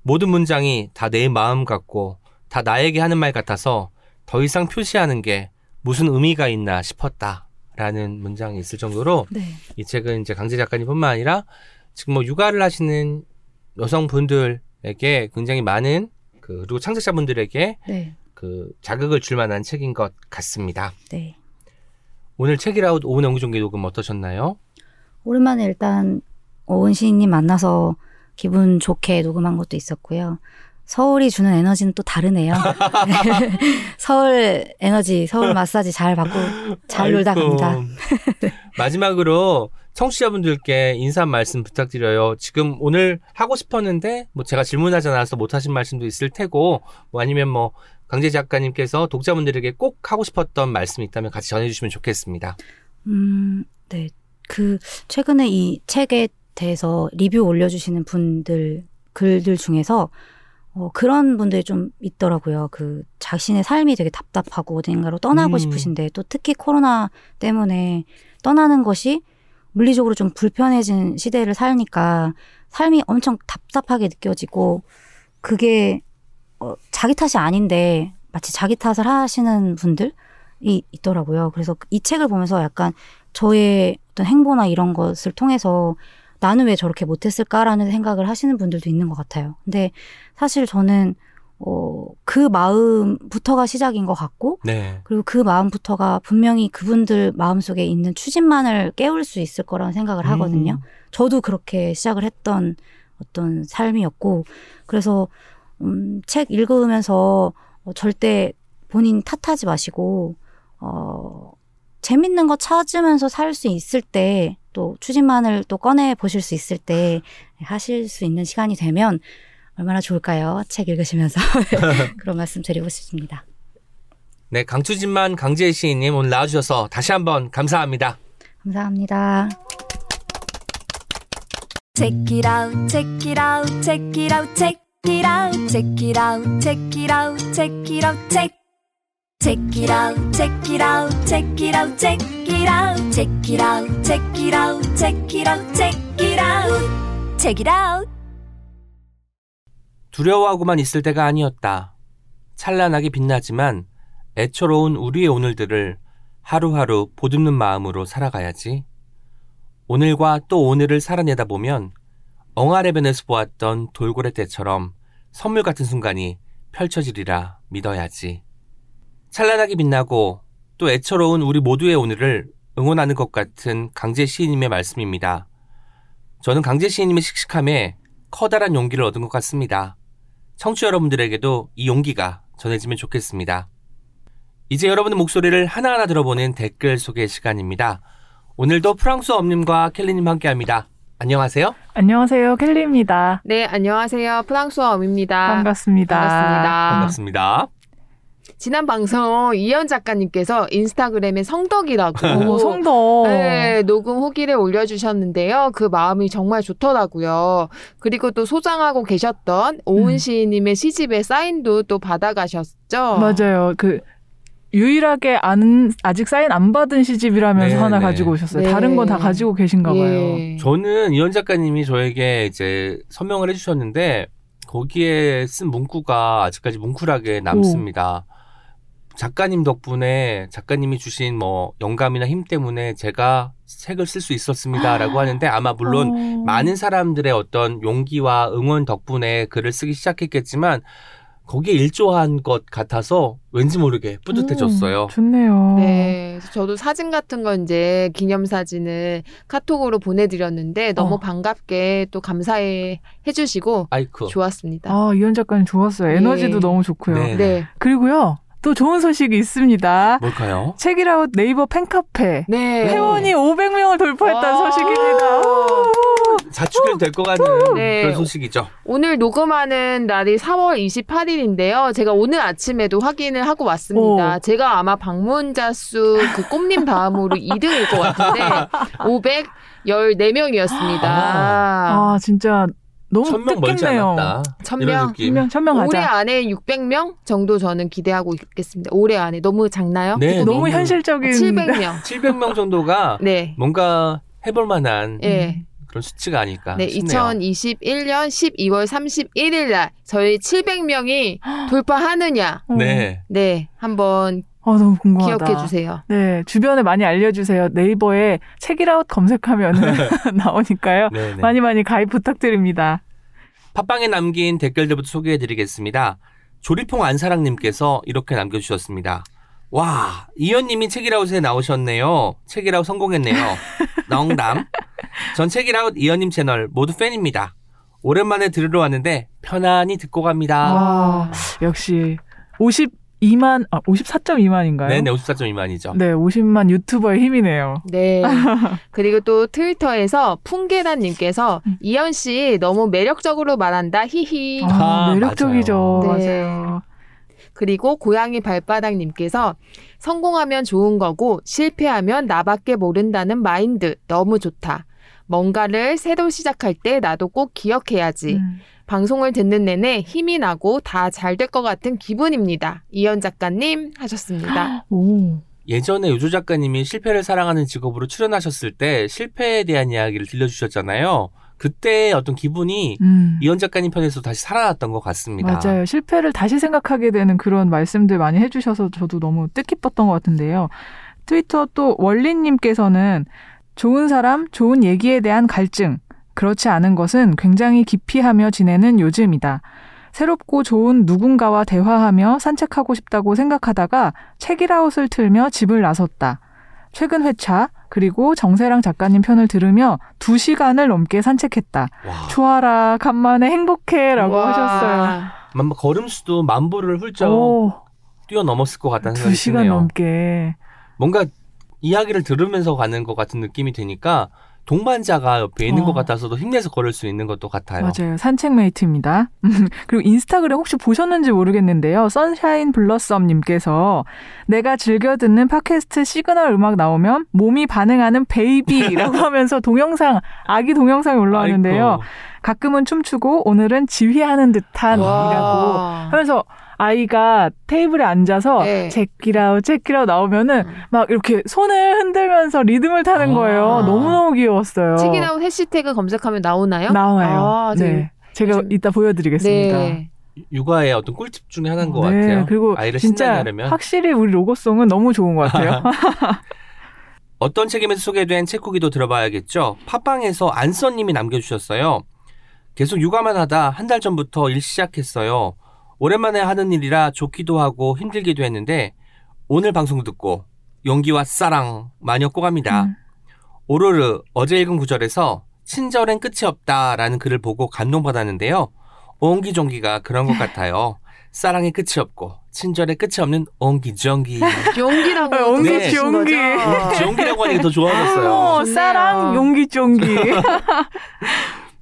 모든 문장이 다 내 마음 같고 다 나에게 하는 말 같아서 더 이상 표시하는 게 무슨 의미가 있나 싶었다. 라는 문장이 있을 정도로 네. 이 책은 이제 강재 작가님뿐만 아니라 지금 뭐 육아를 하시는 여성분들에게 굉장히 많은 그 그리고 창작자분들에게 네. 그 자극을 줄 만한 책인 것 같습니다. 네. 오늘 책이라웃 오은 연구종기 녹음 어떠셨나요? 오랜만에 일단 오은 시인님 만나서 기분 좋게 녹음한 것도 있었고요. 서울이 주는 에너지는 또 다르네요. [laughs] 서울 에너지, 서울 마사지 잘 받고 잘 놀다. 갑니다. [laughs] 마지막으로 청취자분들께 인사 말씀 부탁드려요. 지금 오늘 하고 싶었는데 뭐 제가 질문하지 않아서 못 하신 말씀도 있을 테고 뭐 아니면 뭐 강재 작가님께서 독자분들에게 꼭 하고 싶었던 말씀이 있다면 같이 전해주시면 좋겠습니다. 음, 네. 그, 최근에 이 책에 대해서 리뷰 올려주시는 분들, 글들 중에서, 어, 그런 분들이 좀 있더라고요. 그, 자신의 삶이 되게 답답하고 어딘가로 떠나고 음. 싶으신데, 또 특히 코로나 때문에 떠나는 것이 물리적으로 좀 불편해진 시대를 살니까, 삶이 엄청 답답하게 느껴지고, 그게, 어, 자기 탓이 아닌데, 마치 자기 탓을 하시는 분들이 있더라고요. 그래서 이 책을 보면서 약간 저의 어떤 행보나 이런 것을 통해서 나는 왜 저렇게 못했을까라는 생각을 하시는 분들도 있는 것 같아요. 근데 사실 저는 어, 그 마음부터가 시작인 것 같고, 네. 그리고 그 마음부터가 분명히 그분들 마음속에 있는 추진만을 깨울 수 있을 거라는 생각을 하거든요. 저도 그렇게 시작을 했던 어떤 삶이었고, 그래서, 음, 책 읽으면서 어, 절대 본인 탓하지 마시고, 어, 재밌는 거 찾으면서 살 수 있을 때, 또 추진만을 또 꺼내 보실 수 있을 때 하실 수 있는 시간이 되면 얼마나 좋을까요? 책 읽으시면서. [laughs] 그런 말씀 드리고 싶습니다. 네, 강추진만 강지혜 시인님 오늘 나와주셔서 다시 한번 감사합니다. 감사합니다. Check it out, check it out, check it out, check it out, check it out, check it out, check it out, check. Check it out, check it out, check it out, check it out, check it out, check it out, check it out, check it out, check it out. 두려워하고만 있을 때가 아니었다. 찬란하게 빛나지만 애처로운 우리의 오늘들을 하루하루 보듬는 마음으로 살아가야지. 오늘과 또 오늘을 살아내다 보면 엉아래변에서 보았던 돌고래 때처럼 선물 같은 순간이 펼쳐지리라 믿어야지. 찬란하게 빛나고 또 애처로운 우리 모두의 오늘을 응원하는 것 같은 강재 시인님의 말씀입니다. 저는 강재 시인님의 씩씩함에 커다란 용기를 얻은 것 같습니다. 청취자 여러분들에게도 이 용기가 전해지면 좋겠습니다. 이제 여러분의 목소리를 하나하나 들어보는 댓글 소개 시간입니다. 오늘도 프랑스 엄님과 켈리님 함께 합니다. 안녕하세요. 안녕하세요. 켈리입니다. 네, 안녕하세요. 프랑스어 엄입니다. 반갑습니다. 반갑습니다. 반갑습니다. 지난 방송 이현 작가님께서 인스타그램에 성덕이라고 [laughs] 오, 성덕. 네, 녹음 후기를 올려주셨는데요. 그 마음이 정말 좋더라고요. 그리고 또 소장하고 계셨던 오은 음. 시인님의 시집의 사인도 또 받아가셨죠. 맞아요. 그 유일하게 안 아직 사인 안 받은 시집이라면서 네, 하나 네. 가지고 오셨어요. 네. 다른 건 다 가지고 계신가 봐요. 예. 저는 이현 작가님이 저에게 이제 서명을 해주셨는데 거기에 쓴 문구가 아직까지 뭉클하게 남습니다. 작가님 덕분에 작가님이 주신 뭐 영감이나 힘 때문에 제가 책을 쓸 수 있었습니다라고 하는데 아마 물론 어. 많은 사람들의 어떤 용기와 응원 덕분에 글을 쓰기 시작했겠지만 거기에 일조한 것 같아서 왠지 모르게 뿌듯해졌어요. 오, 좋네요. 네, 저도 사진 같은 거 이제 기념 사진을 카톡으로 보내드렸는데 너무 어. 반갑게 또 감사해 해주시고 아이쿠. 좋았습니다. 아, 이현 작가님 좋았어요. 에너지도 네. 너무 좋고요. 네. 네, 그리고요. 또 좋은 소식이 있습니다. 뭘까요? 책이라웃 네이버 팬카페 네. 회원이 500명을 돌파했다는 와. 소식입니다. 오. 자축해도 될것 같은 네. 그런 소식이죠. 오늘 녹음하는 날이 4월 28일인데요. 제가 오늘 아침에도 확인을 하고 왔습니다. 오. 제가 아마 방문자 수 그 꼼님 다음으로 2등일 것 같은데 [laughs] 514명이었습니다. 아, 진짜 너무 천명 멀지 뜻깊네요. 않았다. 천 명? 천명 천명 올해 하자. 안에 600명 정도 저는 기대하고 있겠습니다. 올해 안에 너무 작나요? 네, 너무 현실적인 700명. 700명 [laughs] 정도가 네. 뭔가 해볼 만한 예. 그런 수치가 아닐까 네, 싶네요. 2021년 12월 31일 날 저희 700명이 돌파하느냐. 어. 네. 네, 한번 아, 너무 궁금하다. 기억해 주세요. 네, 주변에 많이 알려주세요. 네이버에 책이라웃 검색하면 [laughs] 나오니까요. 네, 네. 많이 많이 가입 부탁드립니다. 팟빵에 남긴 댓글들부터 소개해드리겠습니다. 조리퐁 안사랑님께서 이렇게 남겨주셨습니다. 와, 이현님이 책이라웃에 나오셨네요. 책이라웃 성공했네요. 농담. 전 책이라웃 이현님 채널 모두 팬입니다. 오랜만에 들으러 왔는데 편안히 듣고 갑니다. 와, 역시 52만, 아, 54.2만인가요? 네 네, 54.2만이죠. 네, 50만 유튜버의 힘이네요. 네. [laughs] 그리고 또 트위터에서 풍계란 님께서 음. 이현 씨 너무 매력적으로 말한다. 히히. 아, 아, 매력적이죠. 맞아요. 네. 맞아요. 그리고 고양이 발바닥 님께서 성공하면 좋은 거고 실패하면 나밖에 모른다는 마인드 너무 좋다. 뭔가를 새로 시작할 때 나도 꼭 기억해야지. 음. 방송을 듣는 내내 힘이 나고 다 잘 될 것 같은 기분입니다. 이현 작가님 하셨습니다. [gasps] 오. 예전에 요조 작가님이 실패를 사랑하는 직업으로 출연하셨을 때 실패에 대한 이야기를 들려주셨잖아요. 그때 어떤 기분이 음. 이현 작가님 편에서 다시 살아났던 것 같습니다. 맞아요. 실패를 다시 생각하게 되는 그런 말씀들 많이 해주셔서 저도 너무 뜻깊었던 것 같은데요. 트위터 또 원리님께서는 좋은 사람, 좋은 얘기에 대한 갈증, 그렇지 않은 것은 굉장히 기피하며 지내는 요즘이다. 새롭고 좋은 누군가와 대화하며 산책하고 싶다고 생각하다가 책이라웃을 틀며 집을 나섰다. 최근 회차, 그리고 정세랑 작가님 편을 들으며 두 시간을 넘게 산책했다. 와, 좋아라, 간만에 행복해, 라고 와. 하셨어요. 만- 걸음수도 만 보를 훌쩍 오, 뛰어넘었을 것 같다는 두 생각이 시간 드네요. 넘게. 뭔가 이야기를 들으면서 가는 것 같은 느낌이 드니까 동반자가 옆에 있는 어. 것 같아서도 힘내서 걸을 수 있는 것도 같아요. 맞아요. 산책 메이트입니다. [laughs] 그리고 인스타그램 혹시 보셨는지 모르겠는데요. 선샤인 블러썸님께서 내가 즐겨 듣는 팟캐스트 시그널 음악 나오면 몸이 반응하는 베이비라고 [laughs] 하면서 동영상, 아기 동영상이 올라왔는데요. 아이고. 가끔은 춤추고 오늘은 지휘하는 듯한이라고 와. 하면서 아이가 테이블에 앉아서 네. 제끼라우 제끼라우 나오면은 음. 막 이렇게 손을 흔들면서 리듬을 타는 아. 거예요. 너무너무 귀여웠어요. 책이나웃 해시태그 검색하면 나오나요? 나와요. 아, 네. 네. 제가 요즘- 이따 보여드리겠습니다. 네. 육아의 어떤 꿀팁 중에 하나인 것 네, 같아요. 그리고 아이를 신나게 진짜 하려면 확실히 우리 로고송은 너무 좋은 것 같아요. [laughs] 어떤 책임에서 소개된 책 후기도 들어봐야겠죠. 팟빵에서 안써님이 남겨주셨어요. 계속 육아만 하다 한 달 전부터 일 시작했어요. 오랜만에 하는 일이라 좋기도 하고 힘들기도 했는데 오늘 방송 듣고 용기와 사랑 많이 얻고 갑니다. 음. 오로르 어제 읽은 구절에서 친절엔 끝이 없다라는 글을 보고 감동받았는데요. 옹기종기가 그런 것 같아요. [laughs] 사랑의 끝이 없고 친절의 끝이 없는 옹기종기. [laughs] 용기라고 아, 용기, 네. 용기. 종기라고 하니까 더 좋아졌어요. 어, 좋네요. 사랑 용기 쫑기.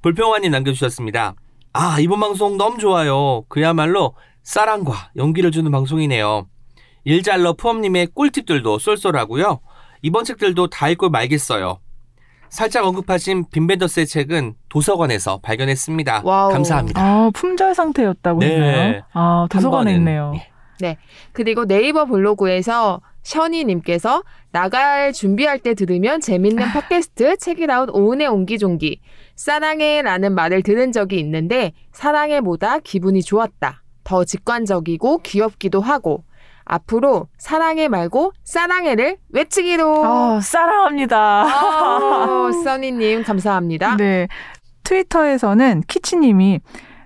불평화님 남겨주셨습니다. 아 이번 방송 너무 좋아요. 그야말로 사랑과 용기를 주는 방송이네요. 일잘러 푸엄님의 꿀팁들도 쏠쏠하고요. 이번 책들도 다 읽고 말겠어요. 살짝 언급하신 빔 벤더스의 책은 도서관에서 발견했습니다. 와우. 감사합니다. 아, 품절 상태였다고 네. 했나요? 아, 도서관에 있네요. 예. 그리고 네이버 블로그에서 셔니님께서 나갈 준비할 때 들으면 재밌는 팟캐스트 책이라운 오은의 옹기종기 사랑해라는 말을 들은 적이 있는데 사랑해보다 기분이 좋았다. 더 직관적이고 귀엽기도 하고 앞으로 사랑해 말고 사랑해를 외치기로. 아, 사랑합니다. 아, [laughs] 써니님 감사합니다. 네. 트위터에서는 키치님이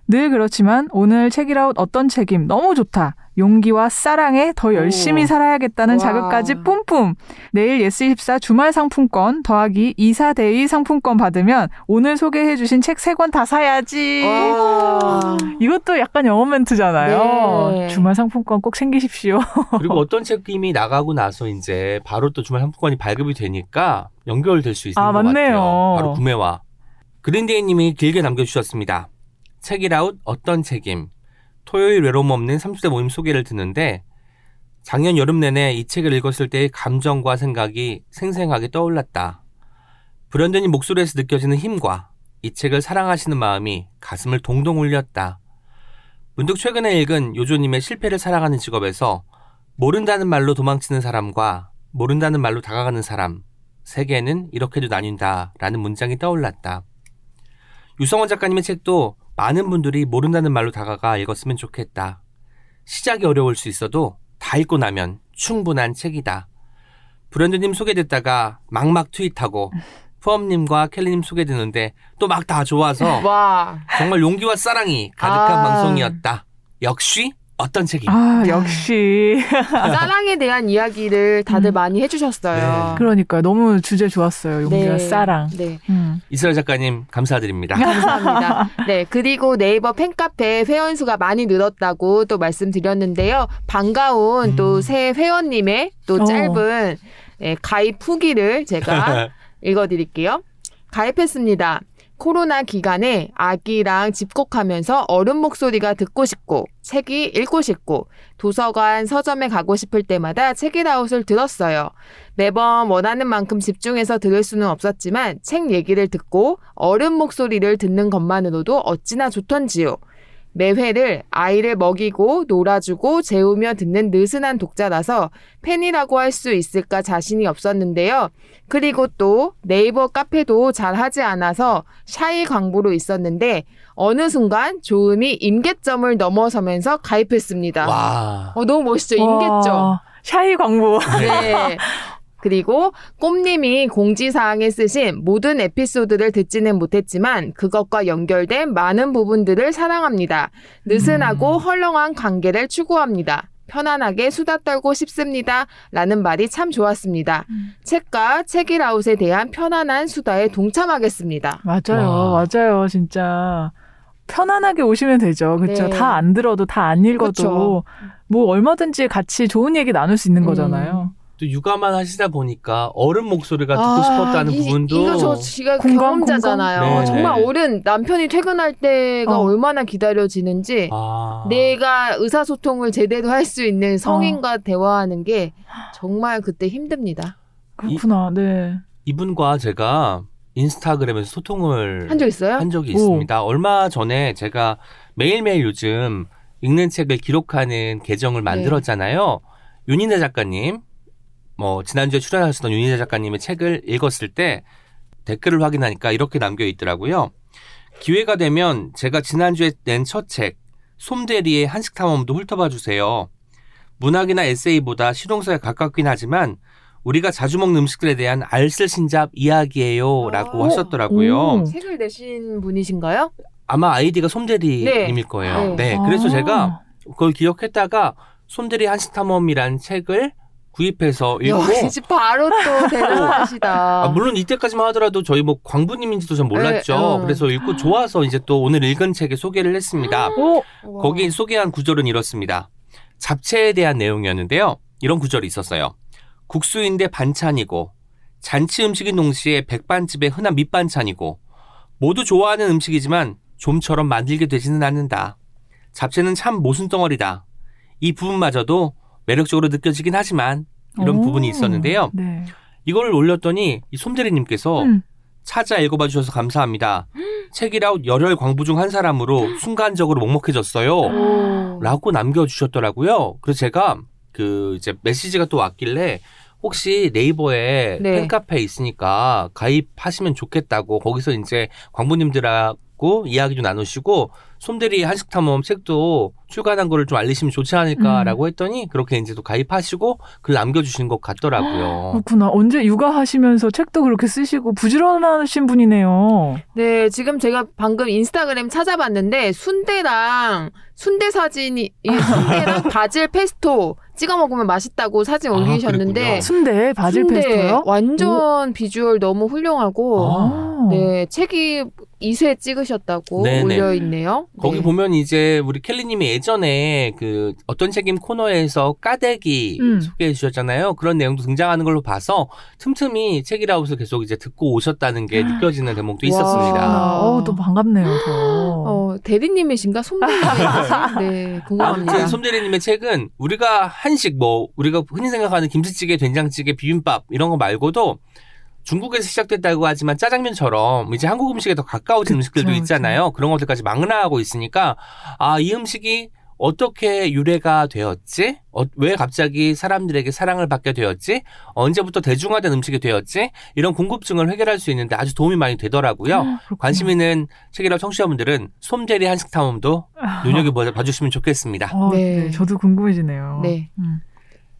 늘 그렇지만 오늘 책읽아웃 어떤 책임 너무 좋다. 용기와 사랑에 더 열심히 오. 살아야겠다는 와. 자극까지 뿜뿜. 내일 예스24 주말 상품권 더하기 이사데이 상품권 받으면 오늘 소개해 주신 책 세 권 다 사야지. 와. 이것도 약간 영어 멘트잖아요. 네. 주말 상품권 꼭 챙기십시오. [laughs] 그리고 어떤 책임이 나가고 나서 이제 바로 또 주말 상품권이 발급이 되니까 연결될 수 있는 아, 것 맞네요. 같아요. 바로 구매와. 그린데이 님이 길게 남겨주셨습니다. 책이라웃 어떤 책임. 토요일 외로움 없는 30대 모임 소개를 듣는데 작년 여름 내내 이 책을 읽었을 때의 감정과 생각이 생생하게 떠올랐다. 불현듯님 목소리에서 느껴지는 힘과 이 책을 사랑하시는 마음이 가슴을 동동 울렸다. 문득 최근에 읽은 요조님의 실패를 사랑하는 직업에서 모른다는 말로 도망치는 사람과 모른다는 말로 다가가는 사람, 세계는 이렇게도 나뉜다 라는 문장이 떠올랐다. 유성원 작가님의 책도 많은 분들이 모른다는 말로 다가가 읽었으면 좋겠다. 시작이 어려울 수 있어도 다 읽고 나면 충분한 책이다. 브랜드님 소개됐다가 막막 트윗하고 푸엄님과 켈리님 소개되는데 또 막 다 좋아서 [laughs] 와. 정말 용기와 사랑이 가득한 아. 방송이었다. 역시 어떤 책임. 아, 역시. 사랑에 대한 이야기를 다들 음. 많이 해주셨어요. 네. 그러니까 너무 주제 좋았어요. 용기와 네. 사랑. 네. 음. 이스라 작가님 감사드립니다. 감사합니다. [laughs] 네, 그리고 네이버 팬카페 회원수가 많이 늘었다고 또 말씀드렸는데요. 반가운 음. 또새 회원님의 또 어. 짧은 예, 가입 후기를 제가 [laughs] 읽어드릴게요. 가입했습니다. 코로나 기간에 아기랑 집콕하면서 어른 목소리가 듣고 싶고 책이 읽고 싶고 도서관 서점에 가고 싶을 때마다 책이라웃을 들었어요. 매번 원하는 만큼 집중해서 들을 수는 없었지만 책 얘기를 듣고 어른 목소리를 듣는 것만으로도 어찌나 좋던지요. 매회를 아이를 먹이고 놀아주고 재우며 듣는 느슨한 독자라서 팬이라고 할 수 있을까 자신이 없었는데요. 그리고 또 네이버 카페도 잘 하지 않아서 샤이 광고로 있었는데 어느 순간 조음이 임계점을 넘어서면서 가입했습니다. 와. 어, 너무 멋있죠? 임계점. 와, 샤이 광고. 네. [laughs] 그리고 꼼님이 공지사항에 쓰신 모든 에피소드를 듣지는 못했지만 그것과 연결된 많은 부분들을 사랑합니다. 느슨하고 음. 헐렁한 관계를 추구합니다. 편안하게 수다 떨고 싶습니다. 라는 말이 참 좋았습니다. 음. 책과 책이라웃에 대한 편안한 수다에 동참하겠습니다. 맞아요. 와. 맞아요. 진짜. 편안하게 오시면 되죠. 그렇죠. 네. 다안 들어도 다 안 읽어도 그쵸. 뭐 얼마든지 같이 좋은 얘기 나눌 수 있는 음. 거잖아요. 또 육아만 하시다 보니까 어른 목소리가 듣고 아, 싶었다는 이- 부분도 이거 저 공감, 경험자잖아요. 공감? 정말 네. 어른 남편이 퇴근할 때가 어. 얼마나 기다려지는지 아. 내가 의사소통을 제대로 할 수 있는 성인과 어. 대화하는 게 정말 그때 힘듭니다. 그렇구나. 네. 이분과 제가 인스타그램에서 소통을 한 적 있어요? 한 적이 오. 있습니다. 얼마 전에 제가 매일매일 요즘 읽는 책을 기록하는 계정을 만들었잖아요. 윤희대 작가님, 뭐 지난주에 출연하셨던 윤희대 작가님의 책을 읽었을 때 댓글을 확인하니까 이렇게 남겨 있더라고요. 기회가 되면 제가 지난주에 낸 첫 책, 솜대리의 한식 탐험도 훑어봐 주세요. 문학이나 에세이보다 실용서에 가깝긴 하지만 우리가 자주 먹는 음식들에 대한 알쓸신잡 이야기예요라고 아. 하셨더라고요. 오. 책을 내신 분이신가요? 아마 아이디가 솜대리님일 거예요. 네, 그래서 아. 제가 그걸 기억했다가 솜대리 한식탐험이란 책을 구입해서 읽고 역시 바로 또 [laughs] 대단하시다. 아, 물론 이때까지만 하더라도 저희 뭐 광부님인지도 전 몰랐죠. 네, 어. 그래서 읽고 좋아서 이제 또 오늘 읽은 책에 소개를 했습니다. 오. 우와. 거기 소개한 구절은 이렇습니다. 잡채에 대한 내용이었는데요. 이런 구절이 있었어요. 국수인데 반찬이고 잔치 음식인 동시에 백반집의 흔한 밑반찬이고 모두 좋아하는 음식이지만 좀처럼 만들게 되지는 않는다. 잡채는 참 모순덩어리다. 이 부분마저도 매력적으로 느껴지긴 하지만 이런 오. 부분이 있었는데요. 네. 이걸 올렸더니 이 솜대리님께서 음. 찾아 읽어봐 주셔서 감사합니다. [gasps] 책이라웃 열혈 광부 중 한 사람으로 [gasps] 순간적으로 먹먹해졌어요. 오. 라고 남겨주셨더라고요. 그래서 제가 그 이제 메시지가 또 왔길래 혹시 네이버에 네. 팬카페 있으니까 가입하시면 좋겠다고 거기서 이제 광부님들하고 이야기도 나누시고 솜대리 한식탐험 책도 출간한 거를 좀 알리시면 좋지 않을까라고 했더니 그렇게 이제 또 가입하시고 글 남겨주신 것 같더라고요. 그렇구나. 언제 육아하시면서 책도 그렇게 쓰시고 부지런하신 분이네요. 네, 지금 제가 방금 인스타그램 찾아봤는데 순대랑 순대 사진이 이 순대랑 [laughs] 바질 페스토 찍어 먹으면 맛있다고 사진 아, 올리셨는데 그랬군요. 순대, 바질 순대 페스토요? 완전 비주얼 너무 훌륭하고 아. 네 책이 2쇄 찍으셨다고 네네. 올려 있네요. 거기 네. 보면 이제 우리 켈리님이 예전에 그 어떤 책임 코너에서 까대기 음. 소개해 주셨잖아요. 그런 내용도 등장하는 걸로 봐서 틈틈이 책이라웃을 계속 이제 듣고 오셨다는 게 느껴지는 대목도 와. 있었습니다. 아. 어우, 또 반갑네요, 더. 어, 대리님이신가 손님이신지 [laughs] 네 궁금합니다. 아무튼 솜대리님의 책은 우리가 한식 뭐 우리가 흔히 생각하는 김치찌개, 된장찌개, 비빔밥 이런 거 말고도 중국에서 시작됐다고 하지만 짜장면처럼 이제 한국 음식에 더 가까워진 음식들도 있잖아요. 그런 것들까지 망라하고 있으니까 아 이 음식이 어떻게 유래가 되었지? 어, 왜 갑자기 사람들에게 사랑을 받게 되었지? 언제부터 대중화된 음식이 되었지? 이런 궁금증을 해결할 수 있는데 아주 도움이 많이 되더라고요. 그렇구나. 관심 있는 책이라 청취자분들은 솜대리 한식탐험도 [laughs] 눈여겨봐 주시면 좋겠습니다. 어, 네. 네. 저도 궁금해지네요. 네. 음.